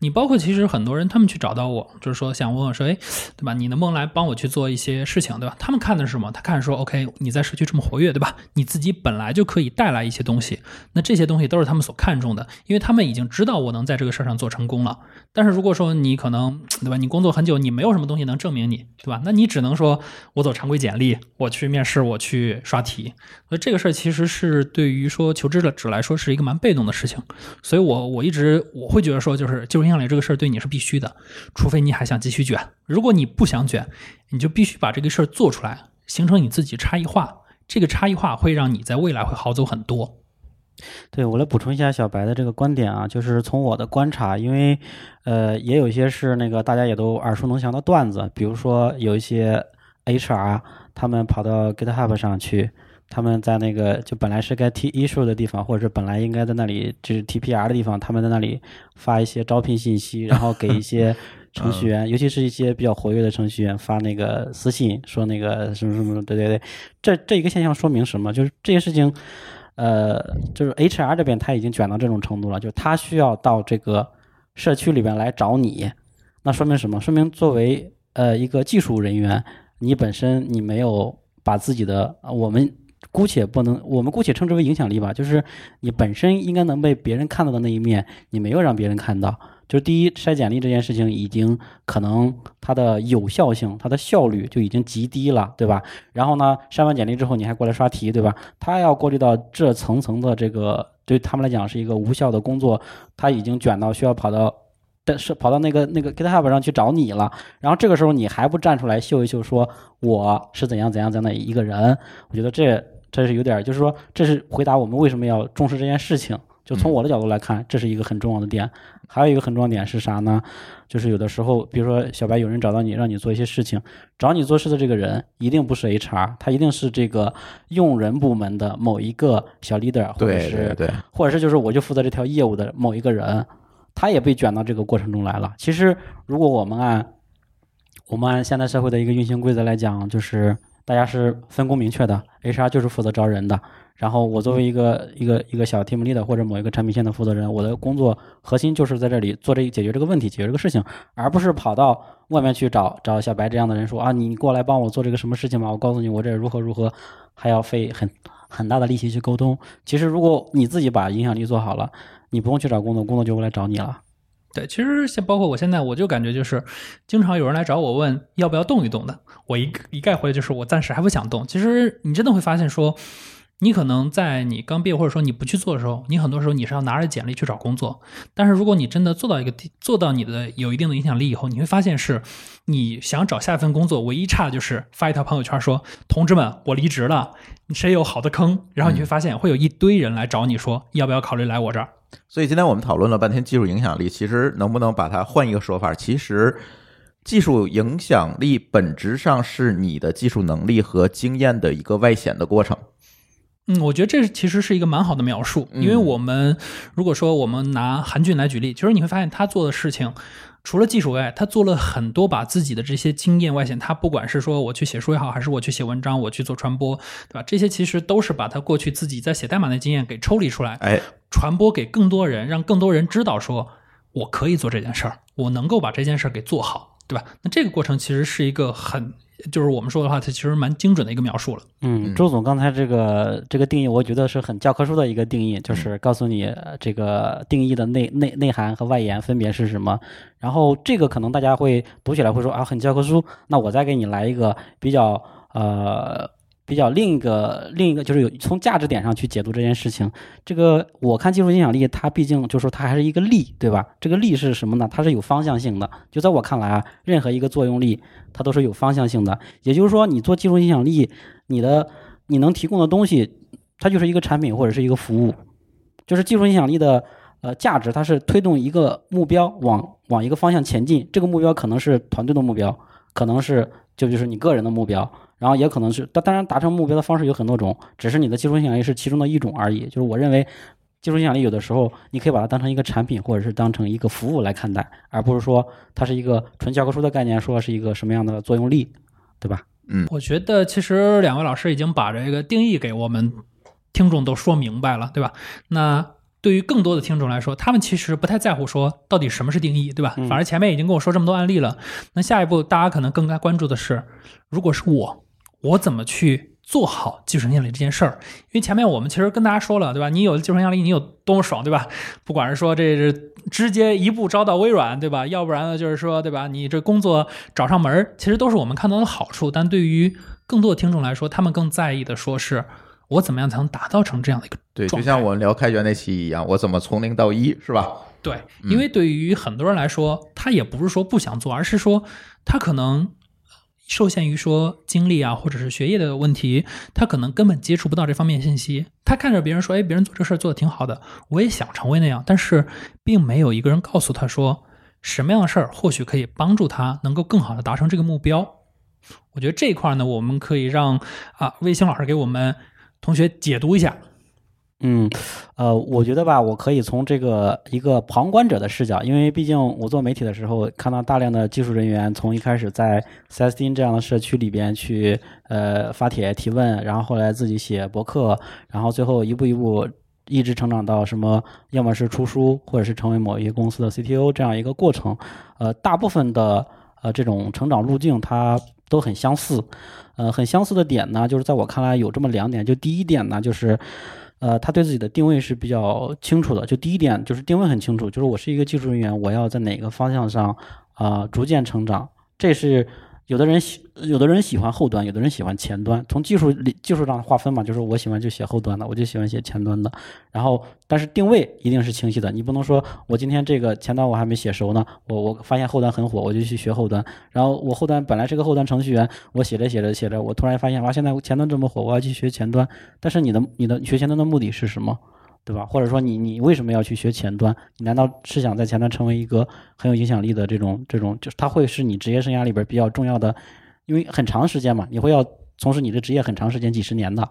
你包括其实很多人他们去找到我，就是说想问我说，哎，对吧？你能不能来帮我去做一些事情，对吧？他们看的是什么？他看说，OK，你在社区这么活跃，对吧？你自己本来就可以带来一些东西，那这些东西都是他们所看重的，因为他们已经知道我能在这个事儿上做成功了。但是如果说你可能，对吧？你工作很久，你没有什么东西能证明你，对吧？那你只能说我走常规简历，我去面试，我去刷题。所以这个事儿其实是对于说求职者来说是一个蛮被动的事情。所以我我一直我会觉得说，就是技术影响力这个事儿对你是必须的，除非你还想继续卷。如果你不想卷，你就必须把这个事儿做出来，形成你自己差异化。这个差异化会让你在未来会好走很多。对我来补充一下小白的这个观点啊，就是从我的观察，因为呃，也有一些是那个大家也都耳熟能详的段子，比如说有一些 HR 他们跑到 GitHub 上去，他们在那个就本来是该 T issue 的地方，或者是本来应该在那里就是 TPR 的地方，他们在那里发一些招聘信息，然后给一些 程序员，尤其是一些比较活跃的程序员发那个私信，说那个什么什么，对对对，这这一个现象说明什么？就是这些事情。呃，就是 HR 这边他已经卷到这种程度了，就他需要到这个社区里边来找你，那说明什么？说明作为呃一个技术人员，你本身你没有把自己的我们姑且不能，我们姑且称之为影响力吧，就是你本身应该能被别人看到的那一面，你没有让别人看到。就是第一，筛简历这件事情已经可能它的有效性、它的效率就已经极低了，对吧？然后呢，筛完简历之后你还过来刷题，对吧？他要过滤到这层层的这个，对他们来讲是一个无效的工作，他已经卷到需要跑到。但是跑到那个那个 GitHub 上去找你了，然后这个时候你还不站出来秀一秀，说我是怎样怎样怎样的一个人，我觉得这这是有点，就是说这是回答我们为什么要重视这件事情。就从我的角度来看，这是一个很重要的点。还有一个很重要的点是啥呢？就是有的时候，比如说小白有人找到你，让你做一些事情，找你做事的这个人一定不是 HR，他一定是这个用人部门的某一个小 leader，或者对是或者是就是我就负责这条业务的某一个人，他也被卷到这个过程中来了。其实，如果我们按我们按现代社会的一个运行规则来讲，就是大家是分工明确的，HR 就是负责招人的。然后我作为一个一个一个小 team leader 或者某一个产品线的负责人，我的工作核心就是在这里做这解决这个问题，解决这个事情，而不是跑到外面去找找小白这样的人说啊，你过来帮我做这个什么事情吧，我告诉你我这如何如何，还要费很很大的力气去沟通。其实如果你自己把影响力做好了，你不用去找工作，工作就会来找你了。对，其实像包括我现在，我就感觉就是，经常有人来找我问要不要动一动的，我一一概回就是我暂时还不想动。其实你真的会发现说，你可能在你刚毕业或者说你不去做的时候，你很多时候你是要拿着简历去找工作。但是如果你真的做到一个地，做到你的有一定的影响力以后，你会发现是，你想找下一份工作，唯一差的就是发一条朋友圈说，同志们，我离职了，谁有好的坑？然后你会发现会有一堆人来找你说，要不要考虑来我这儿？所以今天我们讨论了半天技术影响力，其实能不能把它换一个说法？其实技术影响力本质上是你的技术能力和经验的一个外显的过程。嗯，我觉得这其实是一个蛮好的描述，因为嗯我们如果说我们拿韩俊来举例，其实你会发现他做的事情，除了技术外，他做了很多把自己的这些经验外显。他不管是说我去写书也好，还是我去写文章，我去做传播，对吧？这些其实都是把他过去自己在写代码的经验给抽离出来，哎，传播给更多人，让更多人知道说我可以做这件事儿，我能够把这件事儿给做好，对吧？那这个过程其实是一个很，就是我们说的话，它其实蛮精准的一个描述了。嗯，周总刚才这个这个定义，我觉得是很教科书的一个定义，就是告诉你呃这个定义的内内内涵和外延分别是什么。然后这个可能大家会读起来会说啊，很教科书。那我再给你来一个比较呃比较另一个另一个，就是有从价值点上去解读这件事情。这个我看技术影响力，它毕竟就是说它还是一个力，对吧？这个力是什么呢？它是有方向性的。就在我看来啊，任何一个作用力它都是有方向性的。也就是说，你做技术影响力，你的你能提供的东西，它就是一个产品或者是一个服务，就是技术影响力的呃价值，它是推动一个目标往往一个方向前进。这个目标可能是团队的目标，可能是就就是你个人的目标，然后也可能是当当然达成目标的方式有很多种，只是你的技术影响力是其中的一种而已。就是我认为。技术影响力有的时候，你可以把它当成一个产品，或者是当成一个服务来看待，而不是说它是一个纯教科书的概念，说是一个什么样的作用力，对吧？嗯我觉得其实两位老师已经把这个定义给我们听众都说明白了，对吧？那对于更多的听众来说，他们其实不太在乎说到底什么是定义，对吧？嗯反正前面已经跟我说这么多案例了，那下一步大家可能更加关注的是，如果是我，我怎么去做好技术影响力这件事儿？因为前面我们其实跟大家说了，对吧？你有技术影响力，你有多么爽，对吧？不管是说这是直接一步招到微软，对吧？要不然呢，就是说，对吧？你这工作找上门儿，其实都是我们看到的好处。但对于更多的听众来说，他们更在意的说是我怎么样才能打造成这样的一个对，就像我们聊开源那期一样，我怎么从零到一，是吧？对，因为对于很多人来说，他也不是说不想做，而是说他可能受限于说精力啊，或者是学业的问题，他可能根本接触不到这方面信息。他看着别人说，哎，别人做这事儿做的挺好的，我也想成为那样，但是并没有一个人告诉他说，什么样的事儿或许可以帮助他能够更好的达成这个目标。我觉得这一块呢，我们可以让啊卫星老师给我们同学解读一下。嗯，呃，我觉得吧，我可以从这个一个旁观者的视角，因为毕竟我做媒体的时候，看到大量的技术人员从一开始在 CSDN 这样的社区里边去呃发帖提问，然后后来自己写博客，然后最后一步一步一直成长到什么，要么是出书，或者是成为某一个公司的 CTO 这样一个过程。呃，大部分的呃这种成长路径它都很相似。呃，很相似的点呢，就是在我看来有这么两点。就第一点呢，就是呃他对自己的定位是比较清楚的。就第一点就是定位很清楚，就是我是一个技术人员，我要在哪个方向上啊、逐渐成长。这是有的人喜，有的人喜欢后端，有的人喜欢前端。从技术里技术上划分嘛，就是我喜欢就写后端的，我就喜欢写前端的。然后，但是定位一定是清晰的，你不能说我今天这个前端我还没写熟呢，我我发现后端很火，我就去学后端。然后我后端本来是个后端程序员，我写着写着写着，我突然发现哇，现在前端这么火，我要去学前端。但是你的你的学前端的目的是什么？对吧？或者说你你为什么要去学前端？你难道是想在前端成为一个很有影响力的这种这种，就是它会是你职业生涯里边比较重要的，因为很长时间嘛，你会要从事你的职业很长时间，几十年的。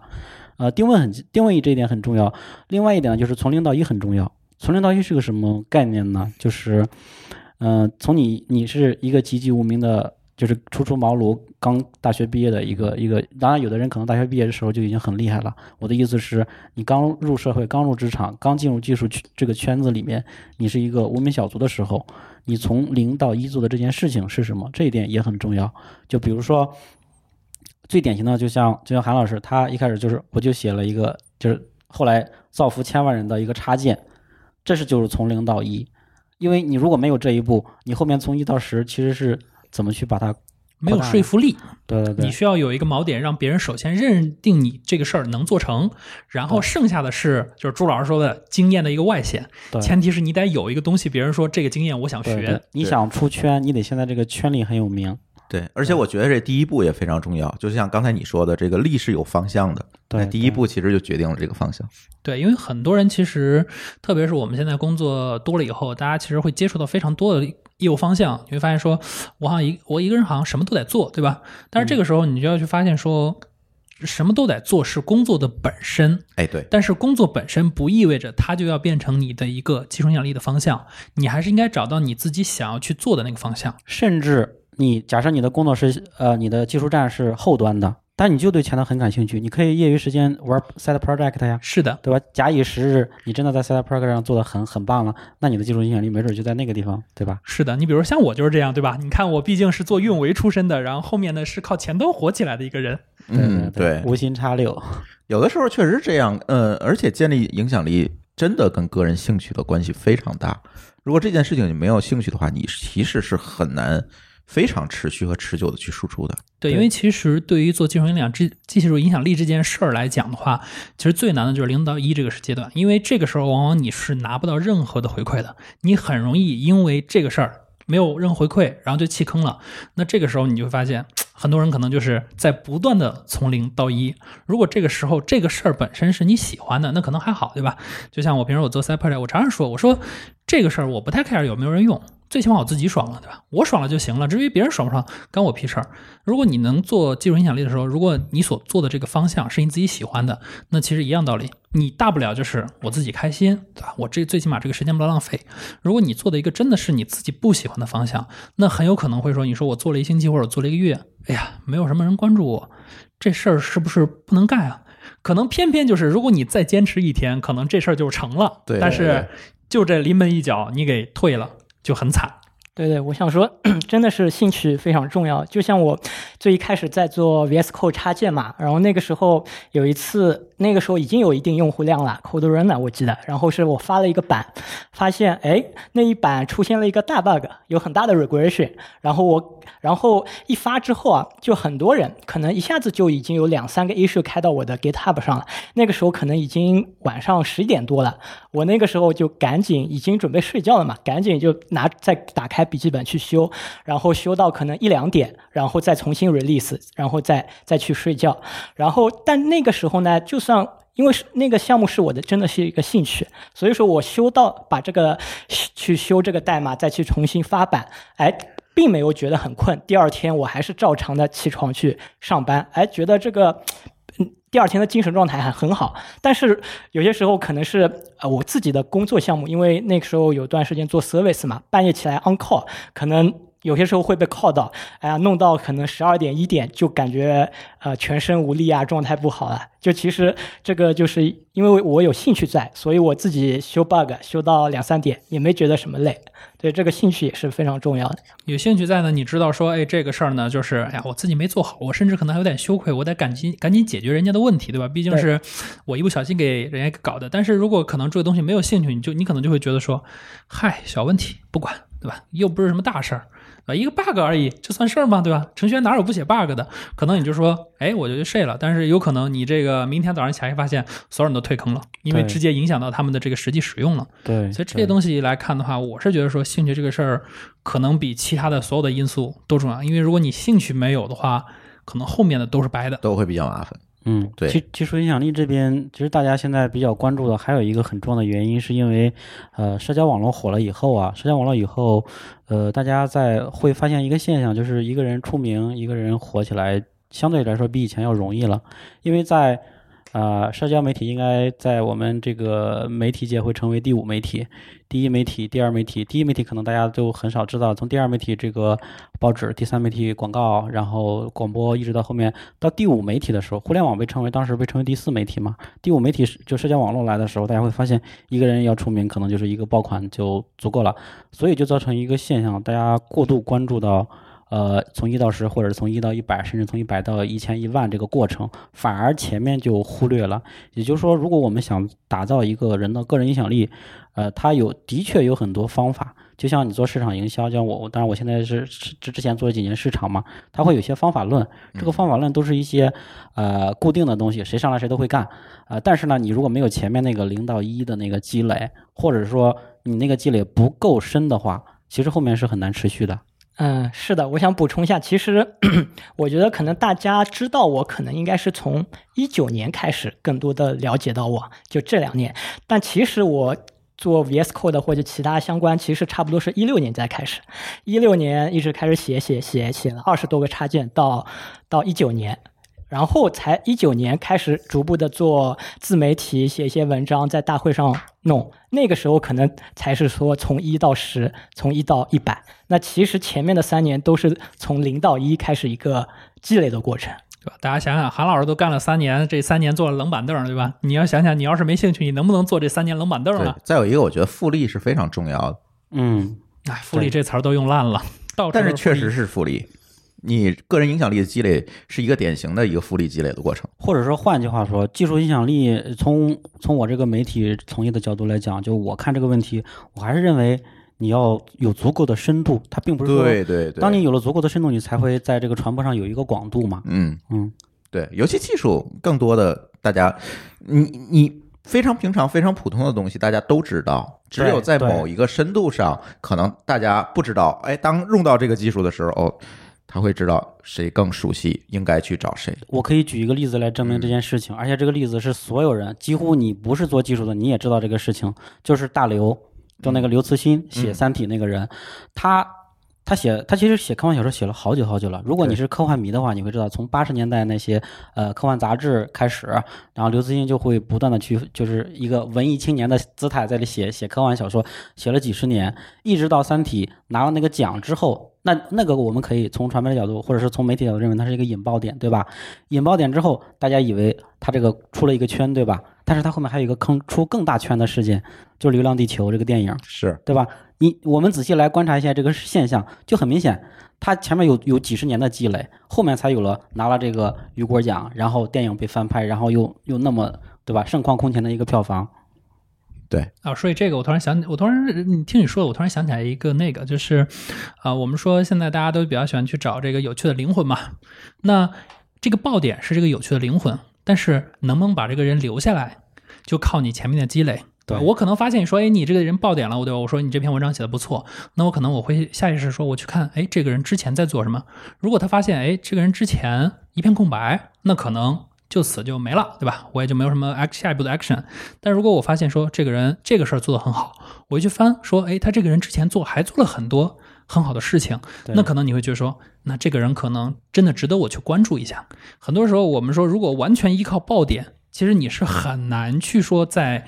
呃，定位很定位这一点很重要。另外一点呢，就是从零到一很重要。从零到一是个什么概念呢？就是，嗯、从你你是一个籍籍无名的，就是初出茅庐、刚大学毕业的一个一个。当然，有的人可能大学毕业的时候就已经很厉害了。我的意思是，你刚入社会、刚入职场、刚进入技术这个圈子里面，你是一个无名小卒的时候，你从零到一做的这件事情是什么？这一点也很重要。就比如说，最典型的，就像就像韩老师，他一开始就是我就写了一个，就是后来造福千万人的一个插件，这是就是从零到一。因为你如果没有这一步，你后面从一到十其实是怎么去把它没有说服力，对对对，你需要有一个锚点，让别人首先认定你这个事儿能做成，然后剩下的是就是朱老师说的经验的一个外显，对。前提是你得有一个东西，别人说这个经验我想对对学，你想出圈，你得现在这个圈里很有名。对，而且我觉得这第一步也非常重要，就像刚才你说的，这个力是有方向的，对那第一步其实就决定了这个方向。对，因为很多人其实，特别是我们现在工作多了以后，大家其实会接触到非常多的业务方向，你会发现说，我好像一我一个人好像什么都得做，对吧？但是这个时候你就要去发现说，什么都得做是工作的本身，哎，对，但是工作本身不意味着它就要变成你的一个技术影响力的方向，你还是应该找到你自己想要去做的那个方向。甚至你假设你的工作是呃你的技术站是后端的，但你就对前端很感兴趣，你可以业余时间玩 side project 呀，是的，对吧？假以时日，你真的在 side project 上做的很很棒了，那你的技术影响力没准就在那个地方，对吧？是的，你比如像我就是这样，对吧？你看我毕竟是做运维出身的，然后后面呢是靠前端火起来的一个人。嗯，对，无心插柳。有的时候确实是这样，呃，而且建立影响力真的跟个人兴趣的关系非常大。如果这件事情你没有兴趣的话，你其实是很难非常持续和持久的去输出的。对，因为其实对于做技术影响这技术影响力这件事儿来讲的话，其实最难的就是零到一这个阶段，因为这个时候往往你是拿不到任何的回馈的，你很容易因为这个事儿没有任何回馈，然后就弃坑了。那这个时候你就会发现，很多人可能就是在不断的从零到一。如果这个时候这个事儿本身是你喜欢的，那可能还好，对吧？就像我平时我做 side project，我常常说，我说这个事儿我不太 care 有没有人用。最起码我自己爽了，对吧？我爽了就行了。至于别人爽不爽，干我屁事儿。如果你能做技术影响力的时候，如果你所做的这个方向是你自己喜欢的，那其实一样道理。你大不了就是我自己开心，对吧？我这最起码这个时间不浪费。如果你做的一个真的是你自己不喜欢的方向，那很有可能会说，你说我做了一星期或者做了一个月，哎呀，没有什么人关注我，这事儿是不是不能干啊？可能偏偏就是，如果你再坚持一天，可能这事儿就成了。对对但是就这临门一脚，你给退了，就很惨。对对，我想说，真的是兴趣非常重要。就像我最一开始在做 VS Code 插件嘛，然后那个时候有一次，那个时候已经有一定用户量了，Code Runner 我记得，然后是我发了一个版，发现哎那一版出现了一个大 bug，有很大的 regression，然后我然后一发之后啊，就很多人可能一下子就已经有两三个 issue 开到我的 GitHub 上了，那个时候可能已经晚上十一点多了，我那个时候就赶紧已经准备睡觉了嘛，赶紧就拿再打开笔记本去修，然后修到可能一两点，然后再重新 release，然后再再去睡觉。然后但那个时候呢，就算因为那个项目是我的，真的是一个兴趣，所以说我修到把这个去修这个代码，再去重新发版，哎。并没有觉得很困，第二天我还是照常的起床去上班，哎，觉得这个嗯，第二天的精神状态还很好。但是有些时候可能是呃我自己的工作项目，因为那个时候有段时间做 service 嘛，半夜起来 on call，可能有些时候会被靠到，哎呀，弄到可能十二点一点就感觉呃全身无力啊，状态不好啊。就其实这个就是因为我有兴趣在，所以我自己修 bug 修到两三点也没觉得什么累。对，这个兴趣也是非常重要的。有兴趣在呢，你知道说，哎，这个事儿呢，就是哎呀，我自己没做好，我甚至可能还有点羞愧，我得赶紧赶紧解决人家的问题，对吧？毕竟是我一不小心给人家搞的。但是如果可能这个东西没有兴趣，你就你可能就会觉得说，嗨，小问题不管，对吧？又不是什么大事儿。啊，一个 bug 而已，这算事儿吗？对吧？程序员哪有不写 bug 的？可能你就说，哎，我就去睡了。但是有可能你这个明天早上起来发现，所有人都退坑了，因为直接影响到他们的这个实际使用了。对，所以这些东西来看的话，我是觉得说兴趣这个事儿，可能比其他的所有的因素都重要。因为如果你兴趣没有的话，可能后面的都是白的，都会比较麻烦。嗯，对技技术影响力这边，其实大家现在比较关注的还有一个很重要的原因，是因为，呃，社交网络火了以后啊，社交网络以后，呃，大家在会发现一个现象，就是一个人出名，一个人火起来，相对来说比以前要容易了，因为在。啊，社交媒体应该在我们这个媒体界会成为第五媒体，第一媒体、第二媒体。第一媒体可能大家都很少知道，从第二媒体这个报纸，第三媒体广告，然后广播，一直到后面到第五媒体的时候，互联网被称为当时被称为第四媒体嘛。第五媒体就社交网络来的时候，大家会发现一个人要出名，可能就是一个爆款就足够了，所以就造成一个现象，大家过度关注到。呃，从一到十，或者从一到一百，甚至从一百到一千、一万这个过程，反而前面就忽略了。也就是说，如果我们想打造一个人的个人影响力，呃，他有的确有很多方法。就像你做市场营销，像我，当然我现在是之之前做了几年市场嘛，他会有些方法论。这个方法论都是一些呃固定的东西，谁上来谁都会干。呃，但是呢，你如果没有前面那个零到一的那个积累，或者说你那个积累不够深的话，其实后面是很难持续的。嗯，是的，我想补充一下，其实 我觉得可能大家知道我，可能应该是从一九年开始更多的了解到我，就这两年。但其实我做 VS Code 或者其他相关，其实差不多是一六年才开始，一六年一直开始写写写写了二十多个插件，到到一九年。然后才一九年开始逐步的做自媒体，写一些文章，在大会上弄。那个时候可能才是说从一到十，从一到一百。那其实前面的三年都是从零到一开始一个积累的过程，对吧？大家想想，韩老师都干了三年，这三年做了冷板凳，对吧？你要想想，你要是没兴趣，你能不能做这三年冷板凳呢？再有一个，我觉得复利是非常重要的。嗯，哎，复利这词儿都用烂了，但是确实是复利。你个人影响力的积累是一个典型的一个复利积累的过程，或者说换句话说，技术影响力从从我这个媒体从业的角度来讲，就我看这个问题，我还是认为你要有足够的深度，它并不是说对对对，当你有了足够的深度，你才会在这个传播上有一个广度嘛。嗯嗯，对，尤其技术更多的大家，你你非常平常、非常普通的东西，大家都知道，只有在某一个深度上，可能大家不知道。哎，当用到这个技术的时候，哦。他会知道谁更熟悉，应该去找谁。我可以举一个例子来证明这件事情，而且这个例子是所有人，几乎你不是做技术的，你也知道这个事情，就是大刘，就那个刘慈欣写《三体》那个人，他。他写，他其实写科幻小说写了好久好久了。如果你是科幻迷的话，你会知道，从八十年代那些呃科幻杂志开始，然后刘慈欣就会不断的去，就是一个文艺青年的姿态在这里写写科幻小说，写了几十年，一直到《三体》拿了那个奖之后，那那个我们可以从传媒的角度，或者是从媒体角度认为它是一个引爆点，对吧？引爆点之后，大家以为他这个出了一个圈，对吧？但是它后面还有一个坑出更大圈的事件，就是《流浪地球》这个电影，是对吧？你我们仔细来观察一下这个现象，就很明显，它前面有有几十年的积累，后面才有了拿了这个雨果奖，然后电影被翻拍，然后又又那么对吧，盛况空前的一个票房。对啊，所以这个我突然想，我突然你听你说的，我突然想起来一个那个，就是啊，我们说现在大家都比较喜欢去找这个有趣的灵魂嘛，那这个爆点是这个有趣的灵魂，但是能不能把这个人留下来，就靠你前面的积累。对我可能发现你说，哎，你这个人爆点了，我对吧？我说你这篇文章写的不错，那我可能我会下意识说，我去看，哎，这个人之前在做什么？如果他发现，哎，这个人之前一片空白，那可能就此就没了，对吧？我也就没有什么 act 下一步的 action。但如果我发现说这个人这个事儿做得很好，我一去翻说，哎，他这个人之前做还做了很多很好的事情，那可能你会觉得说，那这个人可能真的值得我去关注一下。很多时候我们说，如果完全依靠爆点，其实你是很难去说在。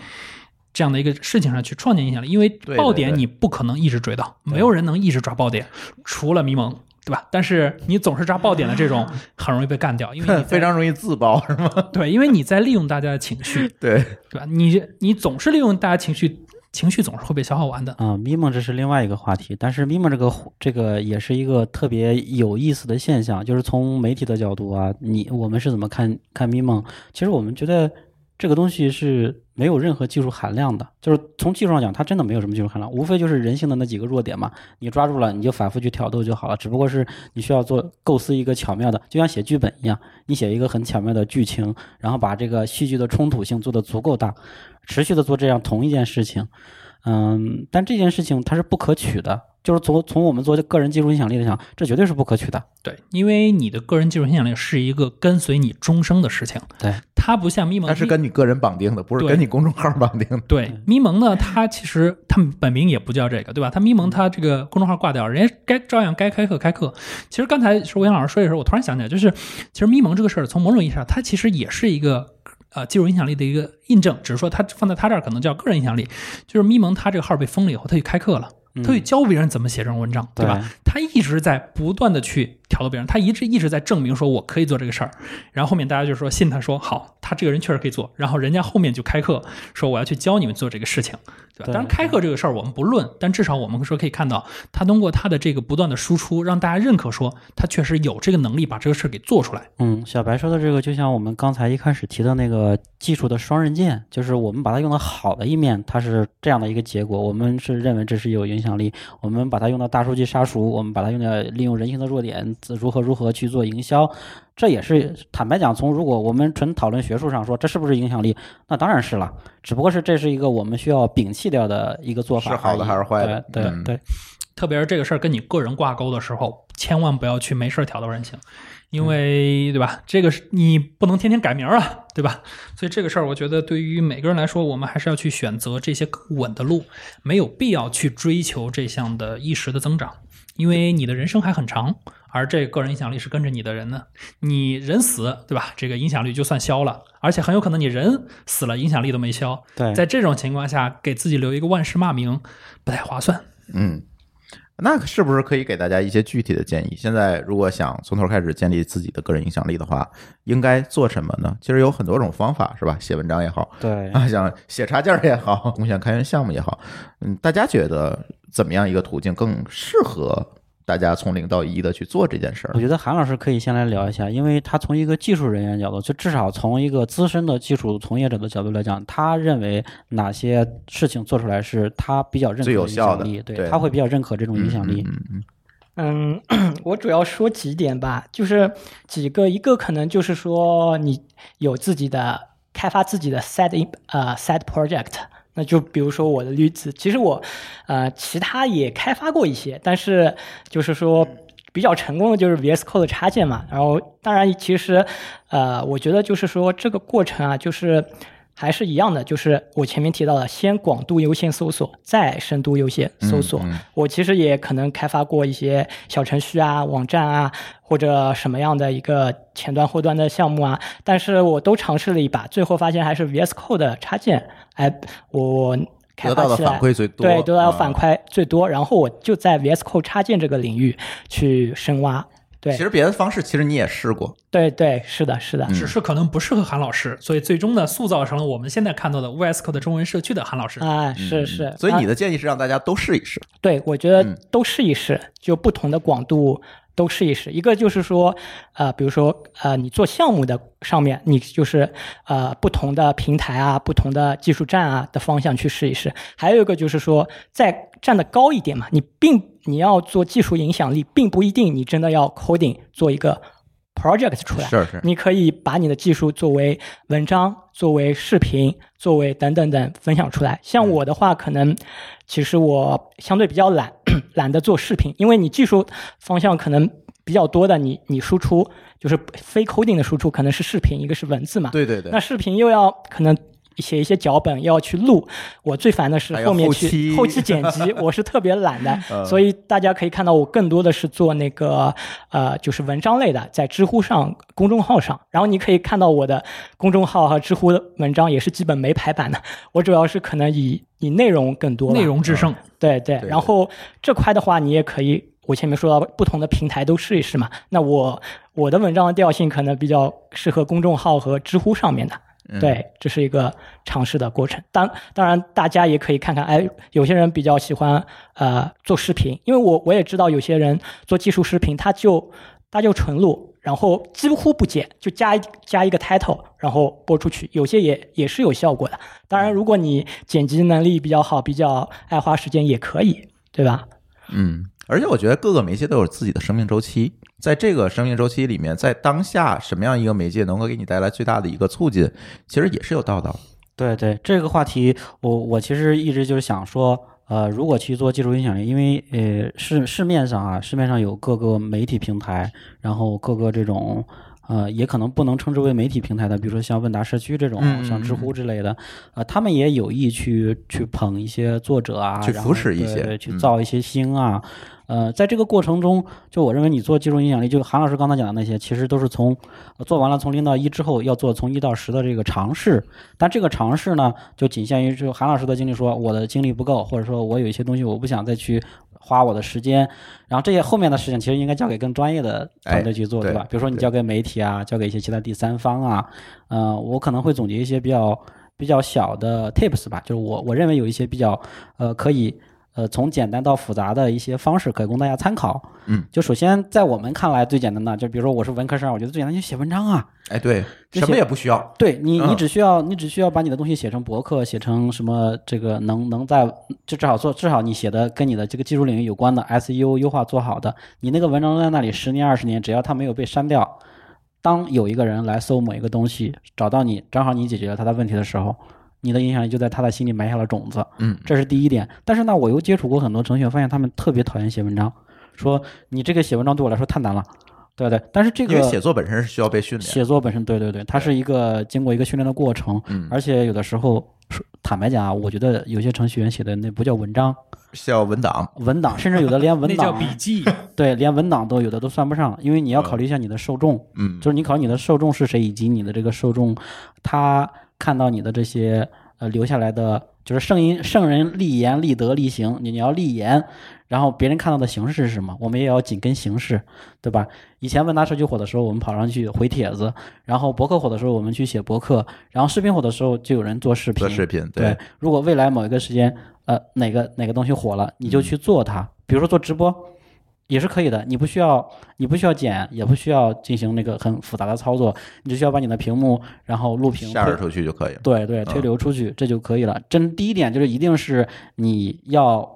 这样的一个事情上去创建影响力，因为爆点你不可能一直追到，没有人能一直抓爆点，除了迷蒙。对吧？但是你总是抓爆点的这种，很容易被干掉，因为你 非常容易自爆，是吗？对，因为你在利用大家的情绪，对，对吧？你你总是利用大家情绪，情绪总是会被消耗完的。啊、咪蒙这是另外一个话题，但是咪蒙这个这个也是一个特别有意思的现象，就是从媒体的角度啊，你我们是怎么看看咪蒙？其实我们觉得这个东西是没有任何技术含量的，就是从技术上讲，它真的没有什么技术含量，无非就是人性的那几个弱点嘛，你抓住了，你就反复去挑逗就好了。只不过是你需要做构思一个巧妙的，就像写剧本一样，你写一个很巧妙的剧情，然后把这个戏剧的冲突性做得足够大，持续的做这样同一件事情。嗯，但这件事情它是不可取的，就是从从我们做个人技术影响力来讲，这绝对是不可取的。对，因为你的个人技术影响力是一个跟随你终生的事情，对，它不像咪蒙，它是跟你个人绑定的，不是跟你公众号绑定的。对咪蒙呢，它其实它本名也不叫这个，对吧？它咪蒙它这个公众号挂掉，人家该照样该开课开课。其实刚才是魏阳老师说的时候，我突然想起来，就是其实咪蒙这个事儿，从某种意义上，它其实也是一个。呃，技术影响力的一个印证，只是说他放在他这儿可能叫个人影响力。就是咪蒙，他这个号被封了以后，他去开课了，他去教别人怎么写这种文章，对吧？他一直在不断的去挑逗别人，他一直一直在证明说我可以做这个事儿。然后后面大家就说信他说好，他这个人确实可以做。然后人家后面就开课说我要去教你们做这个事情，对吧？对当然开课这个事儿我们不论，但至少我们说可以看到他通过他的这个不断的输出，让大家认可说他确实有这个能力把这个事儿给做出来。嗯，小白说的这个，就像我们刚才一开始提的那个技术的双刃剑，就是我们把它用到好的一面，它是这样的一个结果，我们是认为这是有影响力；我们把它用到大数据杀熟，我们把它用到利用人性的弱点，如何如何去做营销，这也是坦白讲，从如果我们纯讨论学术上说这是不是影响力，那当然是了，只不过是这是一个我们需要摒弃掉的一个做法，是好的还是坏的对对嗯对。特别是这个事儿跟你个人挂钩的时候，千万不要去没事儿挑逗人情，因为对吧？这个是你不能天天改名儿啊，对吧？所以这个事儿，我觉得对于每个人来说，我们还是要去选择这些更稳的路，没有必要去追求这项的一时的增长，因为你的人生还很长，而这个人影响力是跟着你的人呢。你人死，对吧？这个影响力就算消了，而且很有可能你人死了，影响力都没消。对在这种情况下，给自己留一个万世骂名，不太划算。嗯，那是不是可以给大家一些具体的建议？现在如果想从头开始建立自己的个人影响力的话，应该做什么呢？其实有很多种方法，是吧？写文章也好，对啊，像写插件儿也好，贡献开源项目也好，嗯，大家觉得怎么样一个途径更适合大家从零到一的去做这件事儿我？觉得韩老师可以先来聊一下，因为他从一个技术人员角度，就至少从一个资深的技术从业者的角度来讲，他认为哪些事情做出来是他比较认可最有影响力，对对他会比较认可这种影响力。嗯嗯嗯嗯，我主要说几点吧，就是几个，一个可能就是说你有自己的开发自己的 side in 呃 side project，那就比如说我的例子，其实我呃其他也开发过一些，但是就是说比较成功的就是 VS Code 的插件嘛，然后当然其实呃我觉得就是说这个过程啊，就是。还是一样的，就是我前面提到的，先广度优先搜索，再深度优先搜索。嗯嗯我其实也可能开发过一些小程序啊、网站啊，或者什么样的一个前端后端的项目啊，但是我都尝试了一把，最后发现还是 VS Code 的插件，哎，我开得到的发起来反馈最多，对，得到啊反馈最多，然后我就在 VS Code 插件这个领域去深挖。对其，实别的方式其实你也试过，对对，是的，是的，嗯只是可能不适合韩老师，所以最终呢，塑造成了我们现在看到的 VS Code 中文社区的韩老师。啊，是是，嗯所以啊你的建议是让大家都试一试。对，我觉得嗯都试一试，就不同的广度都试一试。一个就是说，呃，比如说，呃，你做项目的上面，你就是呃不同的平台啊、不同的技术站啊的方向去试一试。还有一个就是说，再站得高一点嘛，你并你要做技术影响力，并不一定你真的要 coding 做一个 project 出来。是是，你可以把你的技术作为文章、作为视频、作为等等等分享出来。像我的话，可能其实我相对比较懒，懒得做视频，因为你技术方向可能比较多的，你你输出就是非 coding 的输出，可能是视频，一个是文字嘛。对对对那，视频又要可能写一些脚本要去录，我最烦的是后面去 后期剪辑，我是特别懒的，嗯。所以大家可以看到我更多的是做那个呃就是文章类的，在知乎上公众号上，然后你可以看到我的公众号和知乎的文章也是基本没排版的，我主要是可能以以内容更多，内容制胜。对对，对。然后这块的话，你也可以，我前面说到不同的平台都试一试嘛。那我我的文章的调性可能比较适合公众号和知乎上面的，嗯对，这是一个尝试的过程。当当然，大家也可以看看，哎，有些人比较喜欢呃做视频，因为我我也知道有些人做技术视频，他就他就纯录，然后几乎不剪，就加一加一个 title，然后播出去，有些也也是有效果的。当然，如果你剪辑能力比较好，比较爱花时间，也可以，对吧？嗯，而且我觉得各个媒介都有自己的生命周期，在这个生命周期里面，在当下什么样一个媒介能够给你带来最大的一个促进，其实也是有道道。对对，这个话题我我其实一直就是想说，呃，如果去做技术影响力，因为呃市市面上啊，市面上有各个媒体平台，然后各个这种。呃，也可能不能称之为媒体平台的，比如说像问答社区这种，像知乎之类的，呃，他们也有意去去捧一些作者啊，去扶持一些去嗯造一些星啊。呃，在这个过程中，就我认为你做技术影响力，就韩老师刚才讲的那些，其实都是从呃做完了从零到一之后，要做从一到十的这个尝试。但这个尝试呢，就仅限于就韩老师的经历说，我的精力不够，或者说我有一些东西我不想再去花我的时间。然后这些后面的事情，其实应该交给更专业的团队去做，哎对吧？比如说你交给媒体啊，交给一些其他第三方啊，呃，我可能会总结一些比较比较小的 tips 吧，就是我我认为有一些比较呃可以。呃，从简单到复杂的一些方式可以供大家参考。嗯，就首先在我们看来最简单的，就比如说我是文科生，我觉得最简单就写文章啊。哎，对，什么也不需要。对你，你嗯只需要你只需要把你的东西写成博客，写成什么这个能能在就至少做至少你写的跟你的这个技术领域有关的 SEO 优化做好的，你那个文章在那里十年二十年，只要它没有被删掉，当有一个人来搜某一个东西，找到你，正好你解决了他的问题的时候，你的影响力就在他的心里埋下了种子。嗯，这是第一点。但是呢，我又接触过很多程序员，发现他们特别讨厌写文章，说你这个写文章对我来说太难了，对不对？但是这个因为写作本身是需要被训练。写作本身，对对对，它是一个经过一个训练的过程，嗯，而且有的时候，说坦白讲啊，我觉得有些程序员写的那不叫文章，叫文档。文档，甚至有的连文 那叫档，笔记。对，连文档都有的都算不上，因为你要考虑一下你的受众，嗯，就是你考虑你的受众是谁，以及你的这个受众，他看到你的这些呃留下来的，就是圣因圣人立言立德立行，你你要立言，然后别人看到的形式是什么，我们也要紧跟形式，对吧？以前问答社区火的时候，我们跑上去回帖子，然后博客火的时候，我们去写博客，然后视频火的时候，就有人做视频。做视频，对，如果未来某一个时间，呃，哪个哪个东西火了，你就去做它，比如说做直播。也是可以的，你不需要，你不需要剪，也不需要进行那个很复杂的操作，你只需要把你的屏幕，然后录屏出去就可以了。对对，推嗯流出去、这就可以了。真第一点就是一定是你要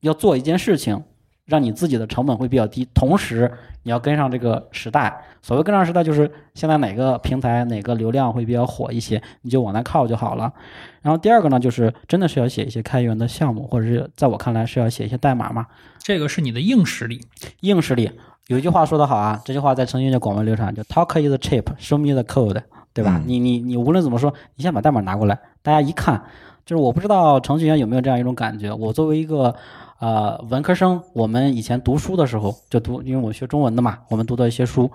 要做一件事情，让你自己的成本会比较低，同时你要跟上这个时代。所谓跟上时代，就是现在哪个平台哪个流量会比较火一些，你就往那靠就好了。然后第二个呢，就是真的是要写一些开源的项目，或者是在我看来是要写一些代码嘛。这个是你的硬实力。硬实力有一句话说得好啊，这句话在程序员界广为流传，就 “talk is cheap, show me the code”，对吧？嗯你你你无论怎么说，你先把代码拿过来，大家一看，就是我不知道程序员有没有这样一种感觉。我作为一个呃文科生，我们以前读书的时候就读，因为我学中文的嘛，我们读的一些书。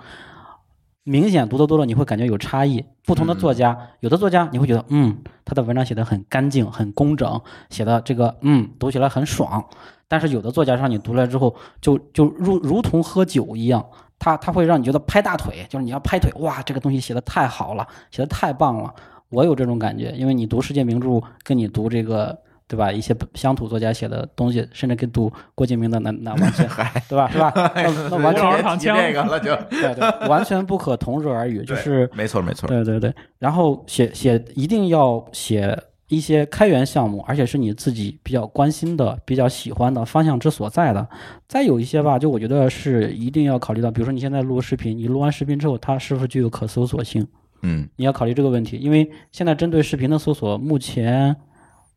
明显读的多了，你会感觉有差异。不同的作家，有的作家你会觉得，嗯，他的文章写的很干净、很工整，写的这个，嗯，读起来很爽。但是有的作家让你读来之后，就就如如同喝酒一样，他他会让你觉得拍大腿，就是你要拍腿，哇，这个东西写的太好了，写的太棒了。我有这种感觉，因为你读世界名著，跟你读这个，对吧？一些乡土作家写的东西，甚至跟读郭敬明的那那完全，对吧？是吧？那那完全躺枪这个了就，对对，完全不可同日而语，就是没错没错。对对对，然后写写一定要写一些开源项目，而且是你自己比较关心的、比较喜欢的方向之所在的。再有一些吧，就我觉得是一定要考虑到，比如说你现在录视频，你录完视频之后，它是不是具有可搜索性？嗯你要考虑这个问题，因为现在针对视频的搜索，目前。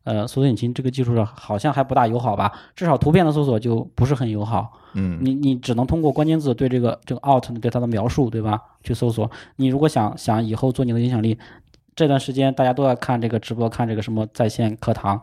呃，搜索引擎这个技术上好像还不大友好吧？至少图片的搜索就不是很友好。嗯，你你只能通过关键字对这个这个 out 对它的描述，对吧？去搜索。你如果想想以后做你的影响力，这段时间大家都在看这个直播，看这个什么在线课堂，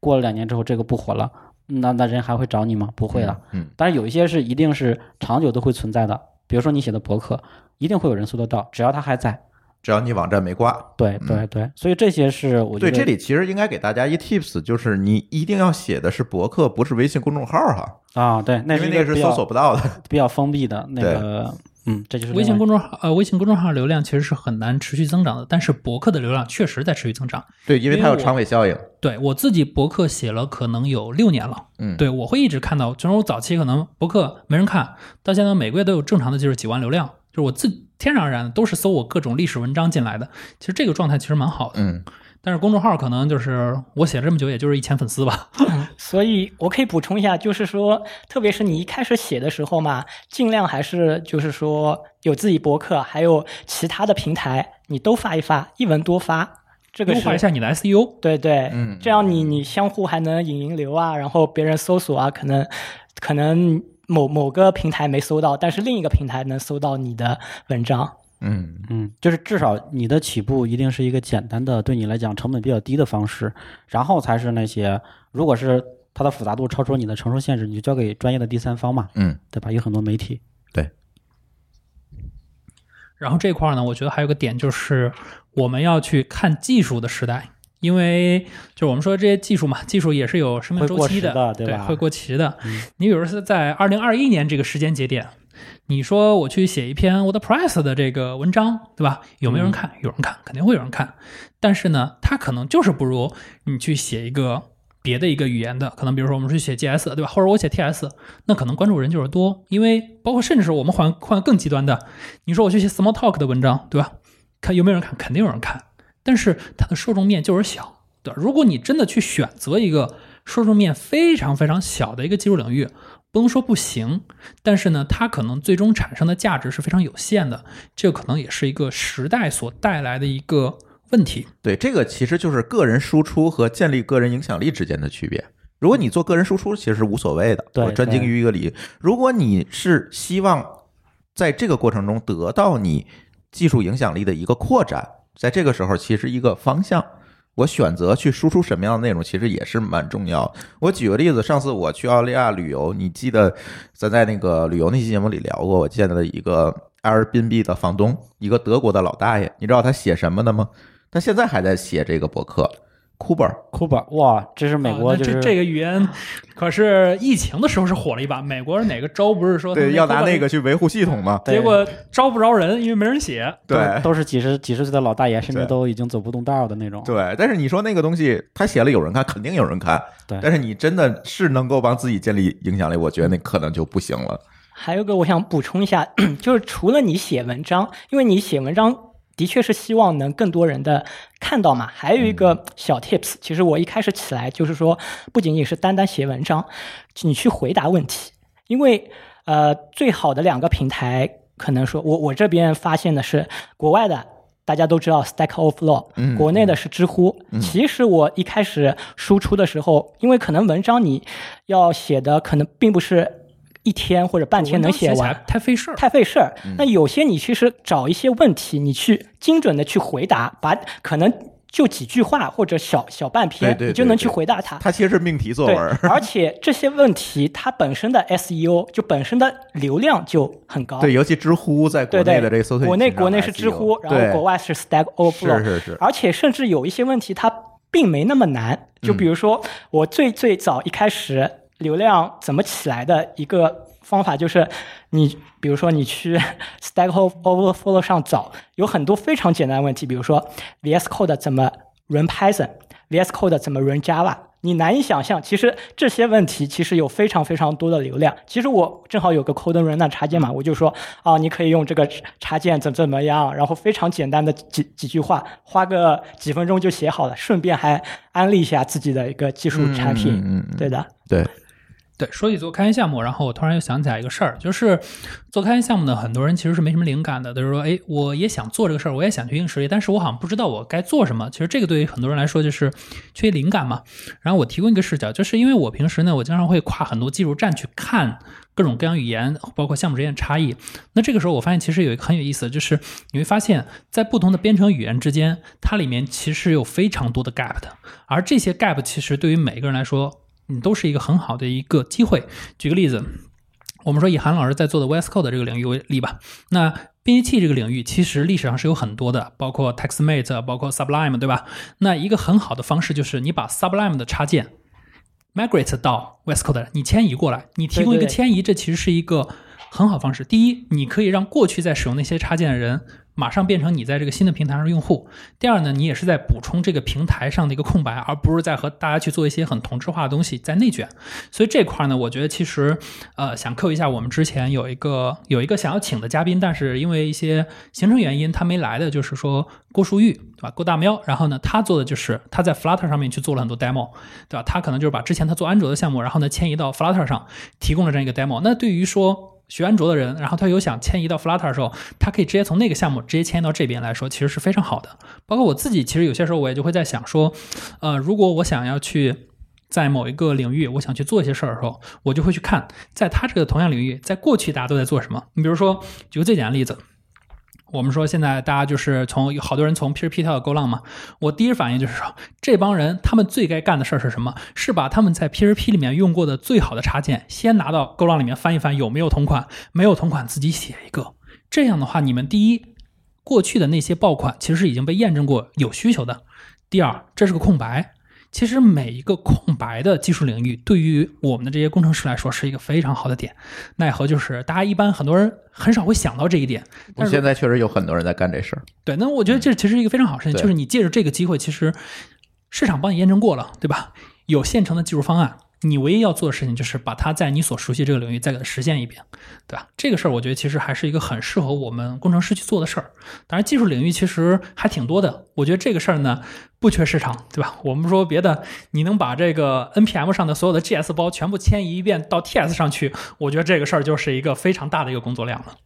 过了两年之后这个不火了，那那人还会找你吗？不会了。嗯，但是有一些是一定是长久都会存在的，比如说你写的博客，一定会有人搜得到，只要它还在。只要你网站没挂。对对对，所以这些是我觉对，得这里其实应该给大家一 tips，就是你一定要写的是博客，不是微信公众号哈，啊，对，那因为那个是搜索不到的。比较封闭的那个，嗯，这就是微信公众号呃，微信公众号流量其实是很难持续增长的，但是博客的流量确实在持续增长。对，因为它有长尾效应。对我自己博客写了可能有六年了，嗯，对我会一直看到，就是我早期可能博客没人看，到现在每个月都有正常的就是几万流量，就是我自天然而然的都是搜我各种历史文章进来的，其实这个状态其实蛮好的。嗯，但是公众号可能就是我写了这么久，也就是一千粉丝吧。所以我可以补充一下，就是说，特别是你一开始写的时候嘛，尽量还是就是说有自己博客，还有其他的平台，你都发一发，一文多发，这个是优化一下你的 E SEO。对对，嗯这样你你相互还能引引流啊，然后别人搜索啊，可能可能某某个平台没搜到，但是另一个平台能搜到你的文章。嗯，嗯，就是至少你的起步一定是一个简单的，对你来讲成本比较低的方式，然后才是那些，如果是它的复杂度超出你的承受限制，你就交给专业的第三方嘛，嗯，对吧？有很多媒体，对然后这块儿呢，我觉得还有个点就是我们要去看技术的时代，因为就是我们说这些技术嘛，技术也是有生命周期的对吧会过期的。嗯你比如说在二零二一年这个时间节点，你说我去写一篇 WordPress 的这个文章，对吧？有没有人看？有人看，肯定会有人看。但是呢，它可能就是不如你去写一个别的一个语言的，可能比如说我们去写 GS，对吧？或者我写 TS，那可能关注人就是多，因为包括甚至是我们换换更极端的，你说我去写 Small Talk 的文章，对吧？看有没有人看，肯定有人看，但是它的受众面就是小，对吧？如果你真的去选择一个受众面非常非常小的一个技术领域，不能说不行，但是呢，它可能最终产生的价值是非常有限的，这个可能也是一个时代所带来的一个问题。对，这个其实就是个人输出和建立个人影响力之间的区别。如果你做个人输出，其实是无所谓的，对我专精于一个领域。如果你是希望在这个过程中得到你技术影响力的一个扩展，在这个时候，其实一个方向，我选择去输出什么样的内容，其实也是蛮重要。我举个例子，上次我去澳大利亚旅游，你记得咱在那个旅游那期节目里聊过，我见到的一个 Airbnb 的房东，一个德国的老大爷，你知道他写什么的吗？他现在还在写这个博客库巴，哇，这是美国这这个语言，可是疫情的时候是火了一把。美国哪个州不是说对，要拿那个，去维护系统嘛？结果招不着人，因为没人写。对都是几十几十岁的老大爷，甚至都已经走不动道的那种。对，但是你说那个东西，他写了有人看，肯定有人看。对但是你真的是能够帮自己建立影响力，我觉得那可能就不行了。还有个我想补充一下，就是除了你写文章，因为你写文章的确是希望能更多人的看到嘛。还有一个小 tips，其实我一开始起来就是说，不仅仅是单单写文章，你去回答问题，因为呃，最好的两个平台，可能说我我这边发现的是国外的。大家都知道 Stack Overflow，嗯国内的是知乎。其实我一开始输出的时候，因为可能文章你要写的可能并不是一天或者半天能写完太费事儿。太费事儿。嗯那有些你其实找一些问题，你去精准的去回答，把可能就几句话或者小小半篇，你就能去回答它。它其实是命题作文，，而且这些问题它本身的 SEO 就本身的流量就很高。对，尤其知乎在国内的这个搜索引擎国内国内是知乎，然后国外是 Stack Overflow，是是是，而且甚至有一些问题它并没那么难，就嗯比如说我最最早一开始流量怎么起来的一个方法就是，你比如说你去 Stack Overflow 上找，有很多非常简单的问题，比如说 VS Code 怎么 run Python，VS Code 怎么 run Java。你难以想象，其实这些问题其实有非常非常多的流量。其实我正好有个 Code Run 插件嘛，我就说啊，你可以用这个插件怎么怎么样，然后非常简单的几几句话，花个几分钟就写好了，顺便还安利一下自己的一个技术产品。嗯对的，对，对，说起做开源项目，然后我突然又想起来一个事儿，就是做开源项目呢，很多人其实是没什么灵感的，就是说，哎，我也想做这个事儿，我也想去硬实力，但是我好像不知道我该做什么。其实这个对于很多人来说就是缺灵感嘛。然后我提供一个视角，就是因为我平时呢，我经常会跨很多技术站去看各种各样语言，包括项目之间的差异。那这个时候我发现其实有一个很有意思，就是你会发现在不同的编程语言之间，它里面其实有非常多的 gap 的，而这些 gap 其实对于每个人来说。你都是一个很好的一个机会。举个例子，我们说以韩老师在做的 VS Code 这个领域为例吧。那编辑器这个领域其实历史上是有很多的，包括 TextMate，包括 Sublime，对吧？那一个很好的方式就是你把 Sublime 的插件 migrate 到 VS Code，你迁移过来，你提供一个迁移，这其实是一个很好方式。第一，你可以让过去在使用那些插件的人。马上变成你在这个新的平台上用户。第二呢，你也是在补充这个平台上的一个空白，而不是在和大家去做一些很同质化的东西在内卷。所以这块呢，我觉得其实呃想扣一下，我们之前有一个有一个想要请的嘉宾，但是因为一些行程原因他没来的，就是说郭书玉，对吧？郭大喵。然后呢，他做的就是他在 Flutter 上面去做了很多 demo，对吧？他可能就是把之前他做安卓的项目，然后呢迁移到 Flutter 上，提供了这样一个 demo。那对于说学安卓的人，然后他有想迁移到 Flutter 的时候，他可以直接从那个项目直接迁移到这边来说，其实是非常好的。包括我自己，其实有些时候我也就会在想说，呃，如果我想要去在某一个领域，我想去做一些事儿的时候，我就会去看，在他这个同样领域，在过去大家都在做什么。你比如说，举个最简单的例子。我们说现在大家就是从有好多人从 P2P 跳到 Go 浪嘛，我第一反应就是说，这帮人他们最该干的事儿是什么？是把他们在 P2P 里面用过的最好的插件先拿到 Go 浪里面翻一翻，有没有同款？没有同款自己写一个。这样的话，你们第一，过去的那些爆款其实已经被验证过有需求的；第二，这是个空白。其实每一个空白的技术领域，对于我们的这些工程师来说，是一个非常好的点。奈何就是大家一般很多人很少会想到这一点。我现在确实有很多人在干这事儿。对，那我觉得这其实是一个非常好的事情，就是你借着这个机会，其实市场帮你验证过了，对吧？有现成的技术方案。你唯一要做的事情就是把它在你所熟悉这个领域再给它实现一遍，对吧？这个事儿我觉得其实还是一个很适合我们工程师去做的事儿。当然，技术领域其实还挺多的。我觉得这个事儿呢不缺市场，对吧？我们说别的，你能把这个 npm 上的所有的 GS 包全部迁移一遍到 TS 上去，我觉得这个事儿就是一个非常大的一个工作量了。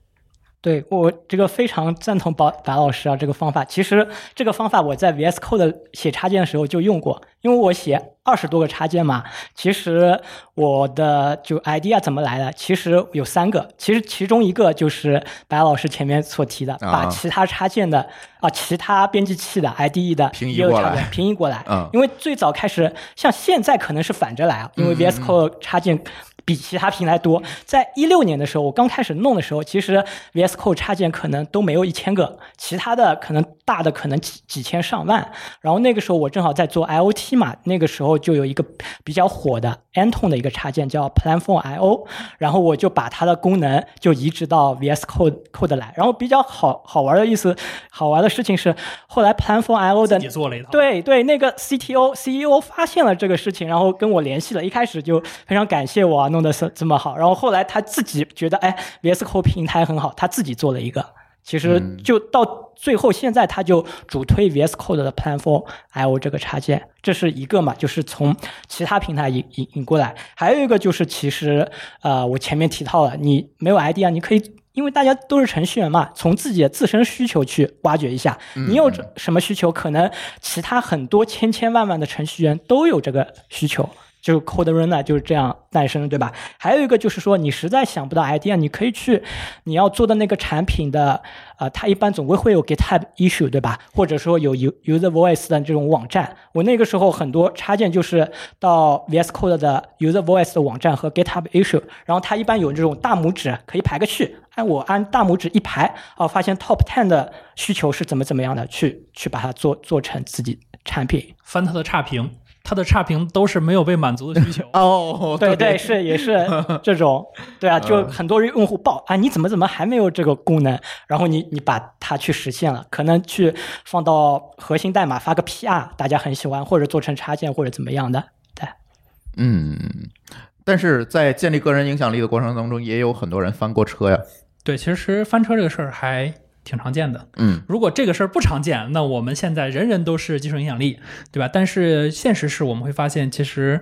对我这个非常赞同白白老师啊，这个方法其实这个方法我在 VS Code 写插件的时候就用过，因为我写二十多个插件嘛。其实我的就 idea 怎么来的？其实有三个，其实其中一个就是白老师前面所提的，把其他插件的啊其他编辑器的 IDE 的平移过来，平移过来。嗯，因为最早开始像现在可能是反着来啊，因为 VS Code 插件。比其他平台多。在一六年的时候，我刚开始弄的时候，其实 VS Code 插件可能都没有一千个，其他的可能大的可能几几千上万。然后那个时候我正好在做 IOT 嘛，那个时候就有一个比较火的 Anton 的一个插件叫 Platform I/O，然后我就把它的功能就移植到 VS Code Code 来。然后比较好好玩的意思，好玩的事情是，后来 Platform I/O 的对对那个 CTO CEO 发现了这个事情，然后跟我联系了，一开始就非常感谢我。弄得是这么好，然后后来他自己觉得，哎，VS Code 平台很好，他自己做了一个。其实就到最后，现在他就主推 VS Code 的 Platform I/O 这个插件，这是一个嘛，就是从其他平台引引引过来。还有一个就是，其实呃，我前面提到了，你没有 idea，，你可以，因为大家都是程序员嘛，从自己的自身需求去挖掘一下，你有什么需求，可能其他很多千千万万的程序员都有这个需求。就是 Code Runner 就是这样诞生，对吧？还有一个就是说，你实在想不到 idea，你可以去你要做的那个产品的，呃，它一般总归会有 GitHub issue，对吧？或者说有 User Voice 的这种网站。我那个时候很多插件就是到 VS Code 的 User Voice 的网站和 GitHub issue，然后它一般有这种大拇指可以排个序，按我按大拇指一排，哦，发现 Top Ten 的需求是怎么怎么样的，去去把它做做成自己产品，翻它的差评。它的差评都是没有被满足的需求 哦，对对是也是 这种，对啊，就很多人用户报啊，你怎么怎么还没有这个功能？然后你你把它去实现了，可能去放到核心代码发个 PR，大家很喜欢，或者做成插件或者怎么样的，对，嗯，但是在建立个人影响力的过程当中，也有很多人翻过车呀。对，其实翻车这个事儿还。挺常见的，嗯，如果这个事儿不常见，那我们现在人人都是技术影响力，对吧？但是现实是我们会发现，其实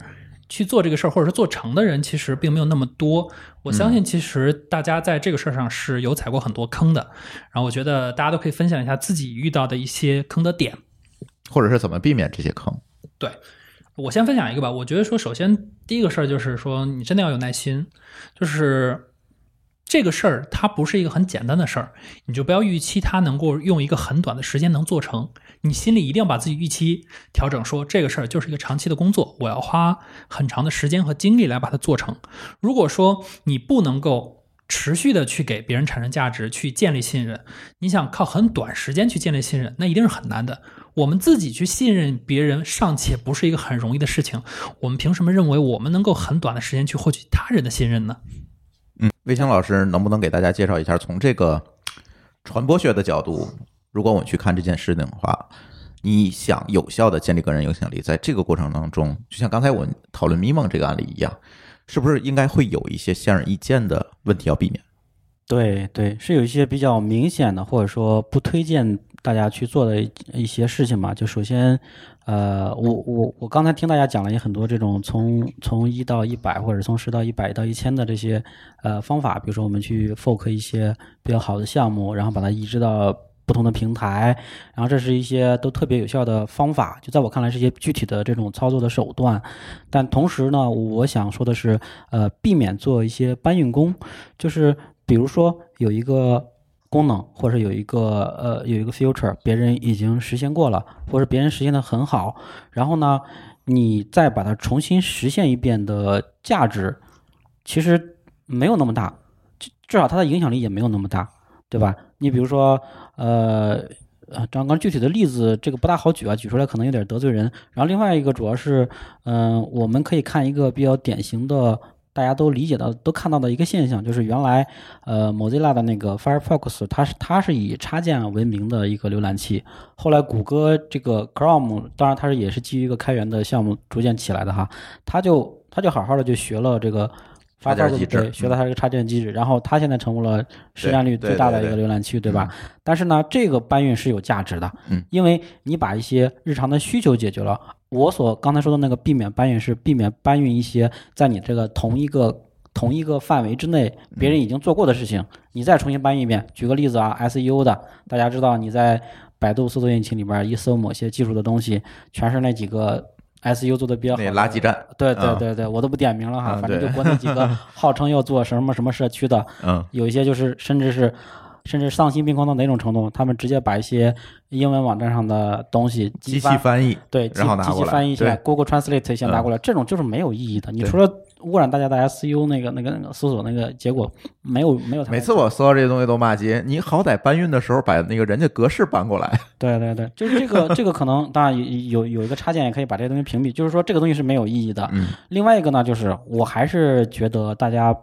去做这个事儿，或者是做成的人，其实并没有那么多。我相信，其实大家在这个事儿上是有踩过很多坑的。然后，我觉得大家都可以分享一下自己遇到的一些坑的点。或者是怎么避免这些坑？对我先分享一个吧。我觉得说，首先第一个事儿就是说，你真的要有耐心，就是。这个事儿它不是一个很简单的事儿，你就不要预期它能够用一个很短的时间能做成。你心里一定要把自己预期调整，说这个事儿就是一个长期的工作，我要花很长的时间和精力来把它做成。如果说你不能够持续的去给别人产生价值，去建立信任，你想靠很短时间去建立信任，那一定是很难的。我们自己去信任别人尚且不是一个很容易的事情，我们凭什么认为我们能够很短的时间去获取他人的信任呢？魏星老师能不能给大家介绍一下，从这个传播学的角度，如果我们去看这件事情的话，你想有效的建立个人影响力，在这个过程当中，就像刚才我们讨论咪蒙这个案例一样，是不是应该会有一些显而易见的问题要避免？对对，是有一些比较明显的，或者说不推荐大家去做的一些事情嘛。就首先，呃，我我我刚才听大家讲了也很多这种从从一到一百，或者从十到一百到一千的这些呃方法，比如说我们去 fork 一些比较好的项目，然后把它移植到不同的平台，然后这是一些都特别有效的方法。就在我看来，是一些具体的这种操作的手段。但同时呢，我想说的是，呃，避免做一些搬运工，就是。比如说有一个功能，或者有一个呃有一个 future，别人已经实现过了，或者别人实现的很好，然后呢，你再把它重新实现一遍的价值，其实没有那么大，至少它的影响力也没有那么大，对吧？你比如说呃呃，刚刚具体的例子这个不大好举啊，举出来可能有点得罪人。然后另外一个主要是，嗯，我们可以看一个比较典型的。大家都理解到、都看到的一个现象，就是原来，呃，Mozilla 的那个 Firefox，它是它是以插件闻名的一个浏览器。后来谷歌这个 Chrome，当然它是也是基于一个开源的项目逐渐起来的哈，它就它就好好的就学了这个 Firefox，对，学了它这个插件机制，然后它现在成为了市占率最大的一个浏览器，对吧？但是呢，这个搬运是有价值的，嗯，因为你把一些日常的需求解决了。我所刚才说的那个避免搬运是避免搬运一些在你这个同一个同一个范围之内别人已经做过的事情，你再重新搬运一遍。举个例子啊，SEO 的，大家知道你在百度搜索引擎里边一搜某些技术的东西，全是那几个 SEO 做的比较好的垃圾站。对对对对，我都不点名了哈，反正就国内几个号称要做什么什么社区的，嗯，有一些就是甚至是。甚至丧心病狂到哪种程度？他们直接把一些英文网站上的东西机器翻译，对，然后拿过来，机器翻译一下，Google Translate 先拿过来，这种就是没有意义的。你除了污染大家的 SEO 那个、那个、那个搜索那个结果，没有没有。每次我搜到这些东西都骂街，你好歹搬运的时候把那个人家格式搬过来。对 对对，就是这个这个可能当然有有一个插件也可以把这些东西屏蔽，就是说这个东西是没有意义的。嗯。另外一个呢，就是我还是觉得大家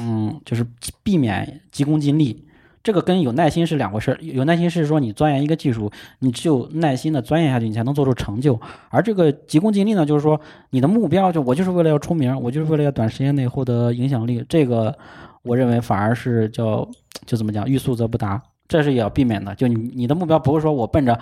嗯，就是避免急功近利。这个跟有耐心是两回事。有耐心是说你钻研一个技术，你只有耐心的钻研下去，你才能做出成就。而这个急功近利呢，就是说你的目标就我就是为了要出名，我就是为了要短时间内获得影响力。这个我认为反而是叫就怎么讲，欲速则不达，这是也要避免的。就你你的目标不是说我奔着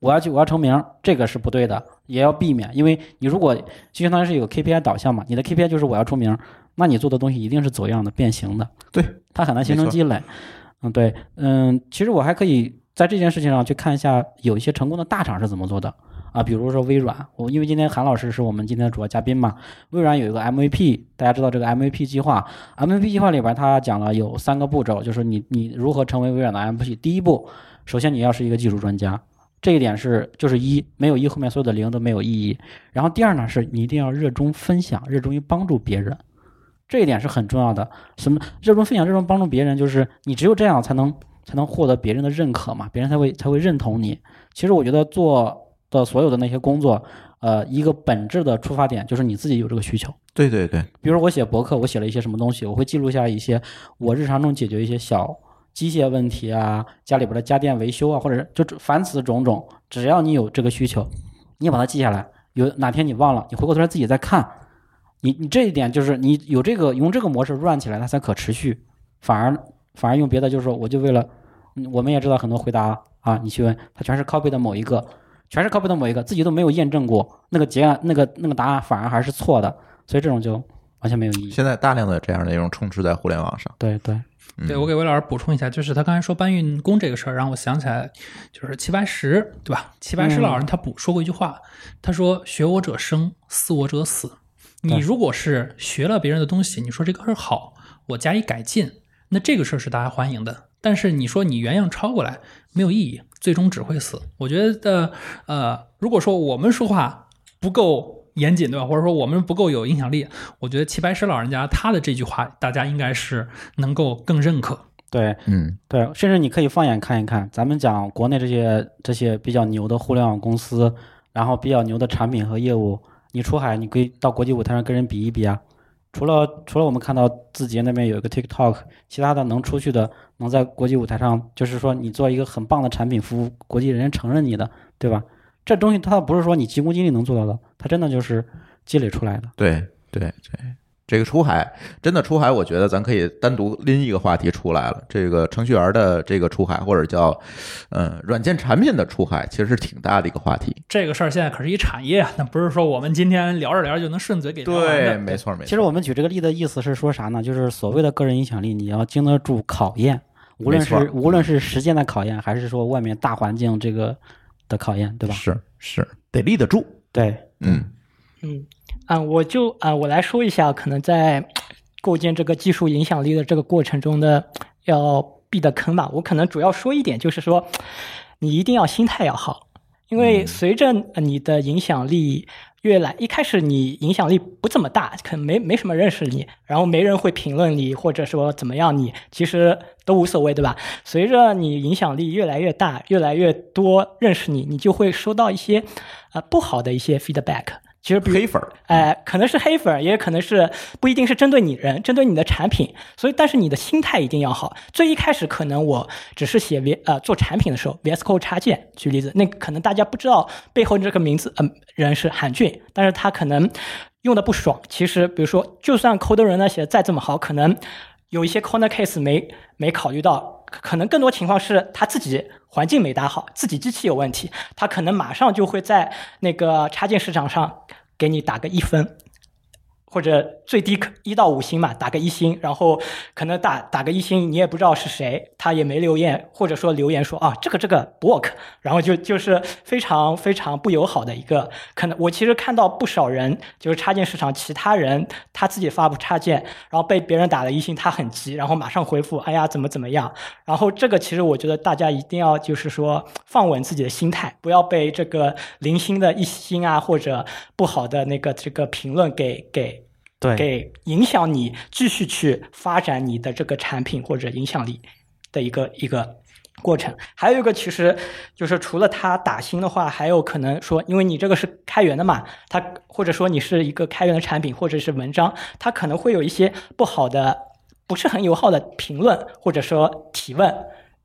我要去我要成名，这个是不对的，也要避免。因为你如果就相当于是有个 KPI 导向嘛，你的 KPI 就是我要出名，那你做的东西一定是走样的、变形的，对，它很难形成积累。对，嗯，其实我还可以在这件事情上去看一下，有一些成功的大厂是怎么做的啊，比如说微软，我因为今天韩老师是我们今天的主要嘉宾嘛，微软有一个 MVP，大家知道这个 MVP 计划，MVP 计划里边他讲了有三个步骤，就是你你如何成为微软的 MVP，第一步，首先你要是一个技术专家，这一点是就是一，没有一后面所有的零都没有意义，然后第二呢是你一定要热衷分享，热衷于帮助别人。这一点是很重要的。什么热衷分享、热衷帮助别人，就是你只有这样才能才能获得别人的认可嘛，别人才会才会认同你。其实我觉得做的所有的那些工作，呃，一个本质的出发点就是你自己有这个需求。对对对。比如我写博客，我写了一些什么东西，我会记录下一些我日常中解决一些小机械问题啊，家里边的家电维修啊，或者是就凡此种种，只要你有这个需求，你把它记下来，有哪天你忘了，你回过头来自己再看。你你这一点就是你有这个用这个模式 run 起来，它才可持续。反而反而用别的，就是说我就为了，我们也知道很多回答啊，你去问他全是 copy 的某一个，全是 copy 的某一个，自己都没有验证过那个结案那个那个答案，反而还是错的。所以这种就完全没有意义。现在大量的这样的内容充斥在互联网上。对对，嗯对我给魏老师补充一下，就是他刚才说搬运工这个事儿，让我想起来，就是齐白石，对吧？齐白石老人他补说过一句话，他说：“学我者生，似我者死。”你如果是学了别人的东西，你说这个事儿好，我加以改进，那这个事儿是大家欢迎的。但是你说你原样抄过来没有意义，最终只会死。我觉得，呃，如果说我们说话不够严谨，对吧？或者说我们不够有影响力，我觉得齐白石老人家他的这句话，大家应该是能够更认可。对嗯，对，甚至你可以放眼看一看，咱们讲国内这些这些比较牛的互联网公司，然后比较牛的产品和业务，你出海你可以到国际舞台上跟人比一比啊。除了除了我们看到字节那边有一个 TikTok，其他的能出去的，能在国际舞台上，就是说你做一个很棒的产品服务，国际人家承认你的，对吧？这东西它不是说你急功近利能做到的，它真的就是积累出来的。对对对，这个出海真的出海，我觉得咱可以单独拎一个话题出来了。这个程序员的这个出海，或者叫呃软件产品的出海，其实是挺大的一个话题。这个事儿现在可是一产业啊，那不是说我们今天聊着聊着就能顺嘴给聊完的。对，没错没错。其实我们举这个例的意思是说啥呢？就是所谓的个人影响力，你要经得住考验，无论是无论是时间的考验，还是说外面大环境这个的考验，对吧？是是得立得住。对，嗯嗯，啊，我就啊，我来说一下，可能在构建这个技术影响力的这个过程中的要避的坑吧。我可能主要说一点，就是说，你一定要心态要好，因为嗯随着你的影响力越来，一开始你影响力不怎么大，可能没没什么认识你，然后没人会评论你，或者说怎么样你，其实都无所谓，对吧？随着你影响力越来越大，越来越多认识你，你就会收到一些呃不好的一些 feedback。其实黑粉儿，哎，可能是黑粉儿，也可能是不一定是针对你人，针对你的产品。所以，但是你的心态一定要好。最一开始，可能我只是写 V 呃做产品的时候，VS Code 插件，举例子，那可能大家不知道背后这个名字，嗯、人是韩俊，但是他可能用的不爽。其实，比如说，就算 Code 人呢写的再这么好，可能有一些 corner case 没没考虑到，可能更多情况是他自己环境没打好，自己机器有问题，他可能马上就会在那个插件市场上给你打个一分。或者最低一到五星嘛，打个一星，然后可能打打个一星，你也不知道是谁，他也没留言，或者说留言说啊这个这个不 work，然后就就是非常非常不友好的一个，可能我其实看到不少人就是插件市场其他人他自己发布插件，然后被别人打了一星，他很急，然后马上回复哎呀怎么怎么样，然后这个其实我觉得大家一定要就是说放稳自己的心态，不要被这个零星的一星啊或者不好的那个这个评论给给给影响你继续去发展你的这个产品或者影响力的一个一个过程。还有一个，其实就是除了它打星的话，还有可能说，因为你这个是开源的嘛，它或者说你是一个开源的产品或者是文章，它可能会有一些不好的、不是很友好的评论或者说提问。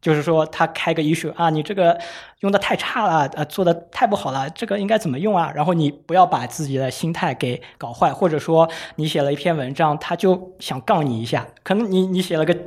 就是说，他开个 issue 啊，你这个用的太差了，呃，做的太不好了，这个应该怎么用啊？然后你不要把自己的心态给搞坏，或者说你写了一篇文章，他就想杠你一下，可能你你写了个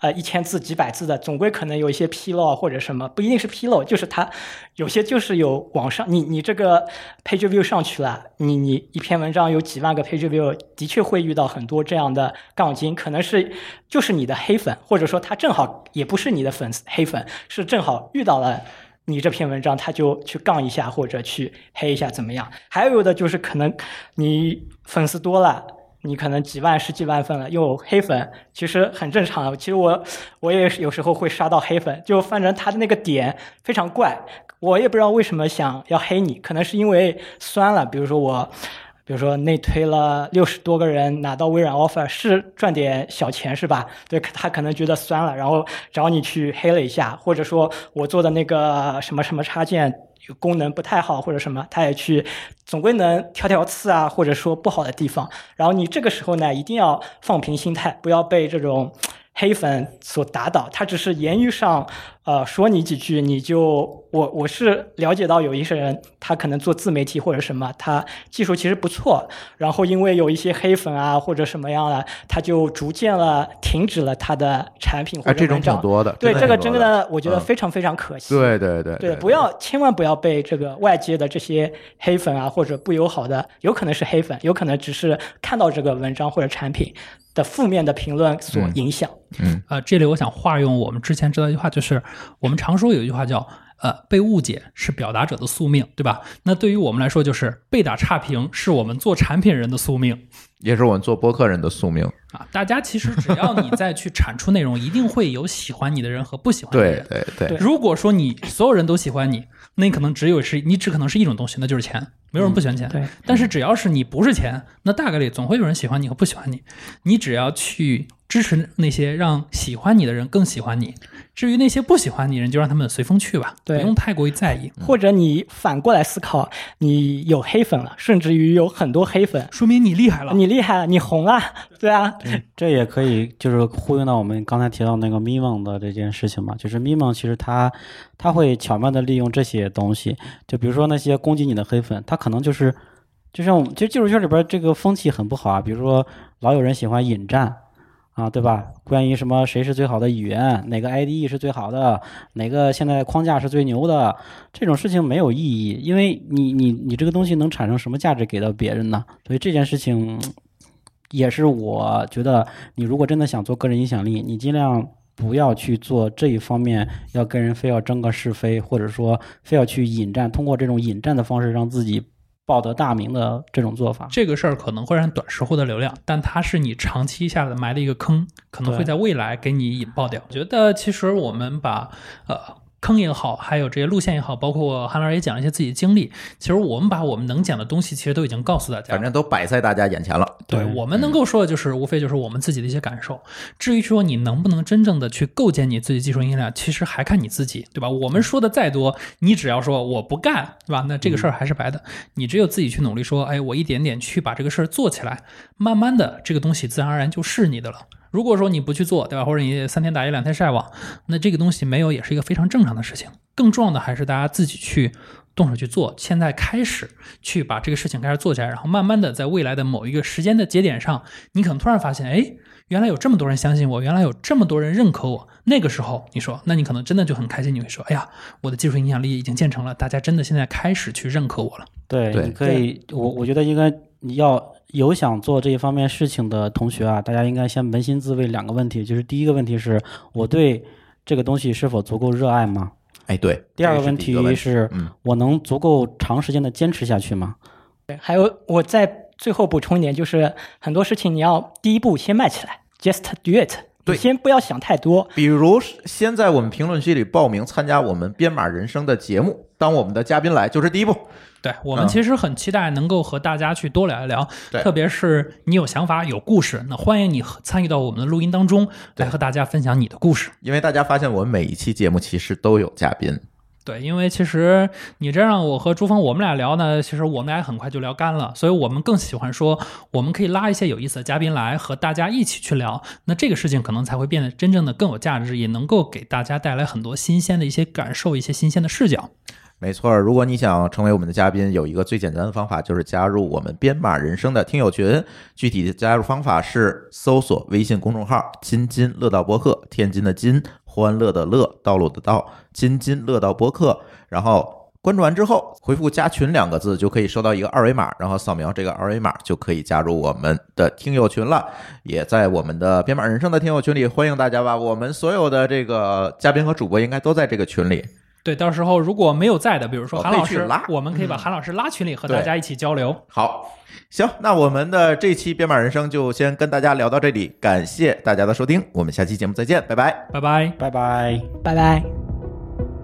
呃一千字、几百字的，总归可能有一些纰漏或者什么，不一定是纰漏，就是他有些就是有网上你你这个 page view 上去了，你你一篇文章有几万个 page view，的确会遇到很多这样的杠精，可能是就是你的黑粉，或者说他正好也不是你的粉丝黑粉，是正好遇到了。你这篇文章，他就去杠一下或者去黑一下，怎么样？还有的就是可能你粉丝多了，你可能几万、十几万粉了，又有黑粉，其实很正常。其实我我也有时候会刷到黑粉，就反正他的那个点非常怪，我也不知道为什么想要黑你，可能是因为酸了，比如说我。比如说内推了六十多个人拿到微软 offer 是赚点小钱是吧？对他可能觉得酸了，然后找你去黑了一下，或者说我做的那个什么什么插件功能不太好或者什么，他也去总归能挑挑刺啊，或者说不好的地方。然后你这个时候呢，一定要放平心态，不要被这种黑粉所打倒。他只是言语上呃说你几句，你就我我是了解到有一些人他可能做自媒体或者什么，他技术其实不错，然后因为有一些黑粉啊或者什么样的，他就逐渐了停止了他的产品或哎，这种。挺多的。对这个真真的我觉得嗯非常非常可惜。对对对对，不要千万不要被这个外界的这些黑粉啊，或者不友好的，有可能是黑粉，有可能只是看到这个文章或者产品的负面的评论所嗯影响。呃，这里我想化用我们之前知道一句话，就是我们常说有一句话叫“呃，被误解是表达者的宿命”，对吧？那对于我们来说，就是被打差评是我们做产品人的宿命也是我们做播客人的宿命。啊！大家其实只要你再去产出内容，一定会有喜欢你的人和不喜欢你的人。对对对如果说你所有人都喜欢你，那你可能只有是你只可能是一种东西，那就是钱，没有人不喜欢钱。对，但是只要是你不是钱，那大概率总会有人喜欢你和不喜欢你。你只要去支持那些让喜欢你的人更喜欢你，至于那些不喜欢你的人，就让他们随风去吧，不用太过于在意。或者你反过来思考，你有黑粉了，甚至于有很多黑粉，说明你厉害了。你厉害了，你红了，对啊，这也可以就是呼应到我们刚才提到那个 Mimon 的这件事情嘛，就是 Mimon 其实他他会巧妙的利用这些东西，就比如说那些攻击你的黑粉，他可能就是就像我们其实技术圈里边这个风气很不好啊，比如说老有人喜欢引战。啊，对吧？关于什么谁是最好的语言，哪个 IDE 是最好的，哪个现在框架是最牛的，这种事情没有意义，因为你你你这个东西能产生什么价值给到别人呢？所以这件事情也是我觉得，你如果真的想做个人影响力，你尽量不要去做这一方面，要跟人非要争个是非，或者说非要去引战，通过这种引战的方式让自己报得大名的这种做法。这个事儿可能会让短时获得流量，但它是你长期下的埋的一个坑，可能会在未来给你引爆掉。我觉得其实我们把呃坑也好，还有这些路线也好，包括韩老师也讲一些自己的经历，其实我们把我们能讲的东西，其实都已经告诉大家。反正都摆在大家眼前了。对我们能够说的就是，无非就是我们自己的一些感受。至于说你能不能真正的去构建你自己技术音量，其实还看你自己，对吧？我们说的再多，你只要说我不干，对吧？那这个事儿还是白的。你只有自己去努力，说，哎，我一点点去把这个事儿做起来，慢慢的这个东西自然而然就是你的了。如果说你不去做，对吧？或者你三天打鱼两天晒网，那这个东西没有也是一个非常正常的事情。更重要的还是大家自己去动手去做，现在开始去把这个事情开始做起来，然后慢慢的在未来的某一个时间的节点上，你可能突然发现，哎，原来有这么多人相信我，原来有这么多人认可我。那个时候，你说，那你可能真的就很开心，你会说，哎呀，我的技术影响力已经建成了，大家真的现在开始去认可我了。对，对你可以，我我觉得应该你要有想做这一方面事情的同学啊，大家应该先扪心自问两个问题，就是第一个问题是我对这个东西是否足够热爱吗？哎，对。第二个问题是嗯，我能足够长时间的坚持下去吗？还有我再最后补充一点，就是很多事情你要第一步先迈起来，just do it，对先不要想太多。比如先在我们评论区里报名参加我们编码人生的节目，当我们的嘉宾来，就是第一步。对我们嗯其实很期待能够和大家去多聊一聊，对特别是你有想法、有故事，那欢迎你参与到我们的录音当中，来和大家分享你的故事。因为大家发现我们每一期节目其实都有嘉宾，对，因为其实你这让我和朱峰我们俩聊呢，其实我们俩很快就聊干了，所以我们更喜欢说，我们可以拉一些有意思的嘉宾来和大家一起去聊，那这个事情可能才会变得真正的更有价值，也能够给大家带来很多新鲜的一些感受，一些新鲜的视角。没错，如果你想成为我们的嘉宾，有一个最简单的方法，就是加入我们编码人生的听友群。具体的加入方法是搜索微信公众号“津津乐道播客”，天津的津，欢乐的乐，道路的道，津津乐道播客。然后关注完之后，回复“加群”两个字，就可以收到一个二维码，然后扫描这个二维码就可以加入我们的听友群了。也在我们的编码人生的听友群里，欢迎大家吧。我们所有的这个嘉宾和主播应该都在这个群里。对，到时候如果没有在的，比如说韩老师我们可以把韩老师拉群里和大家一起交流。好，行，那我们的这期编码人生就先跟大家聊到这里，感谢大家的收听，我们下期节目再见，拜拜。拜拜。拜拜。拜拜。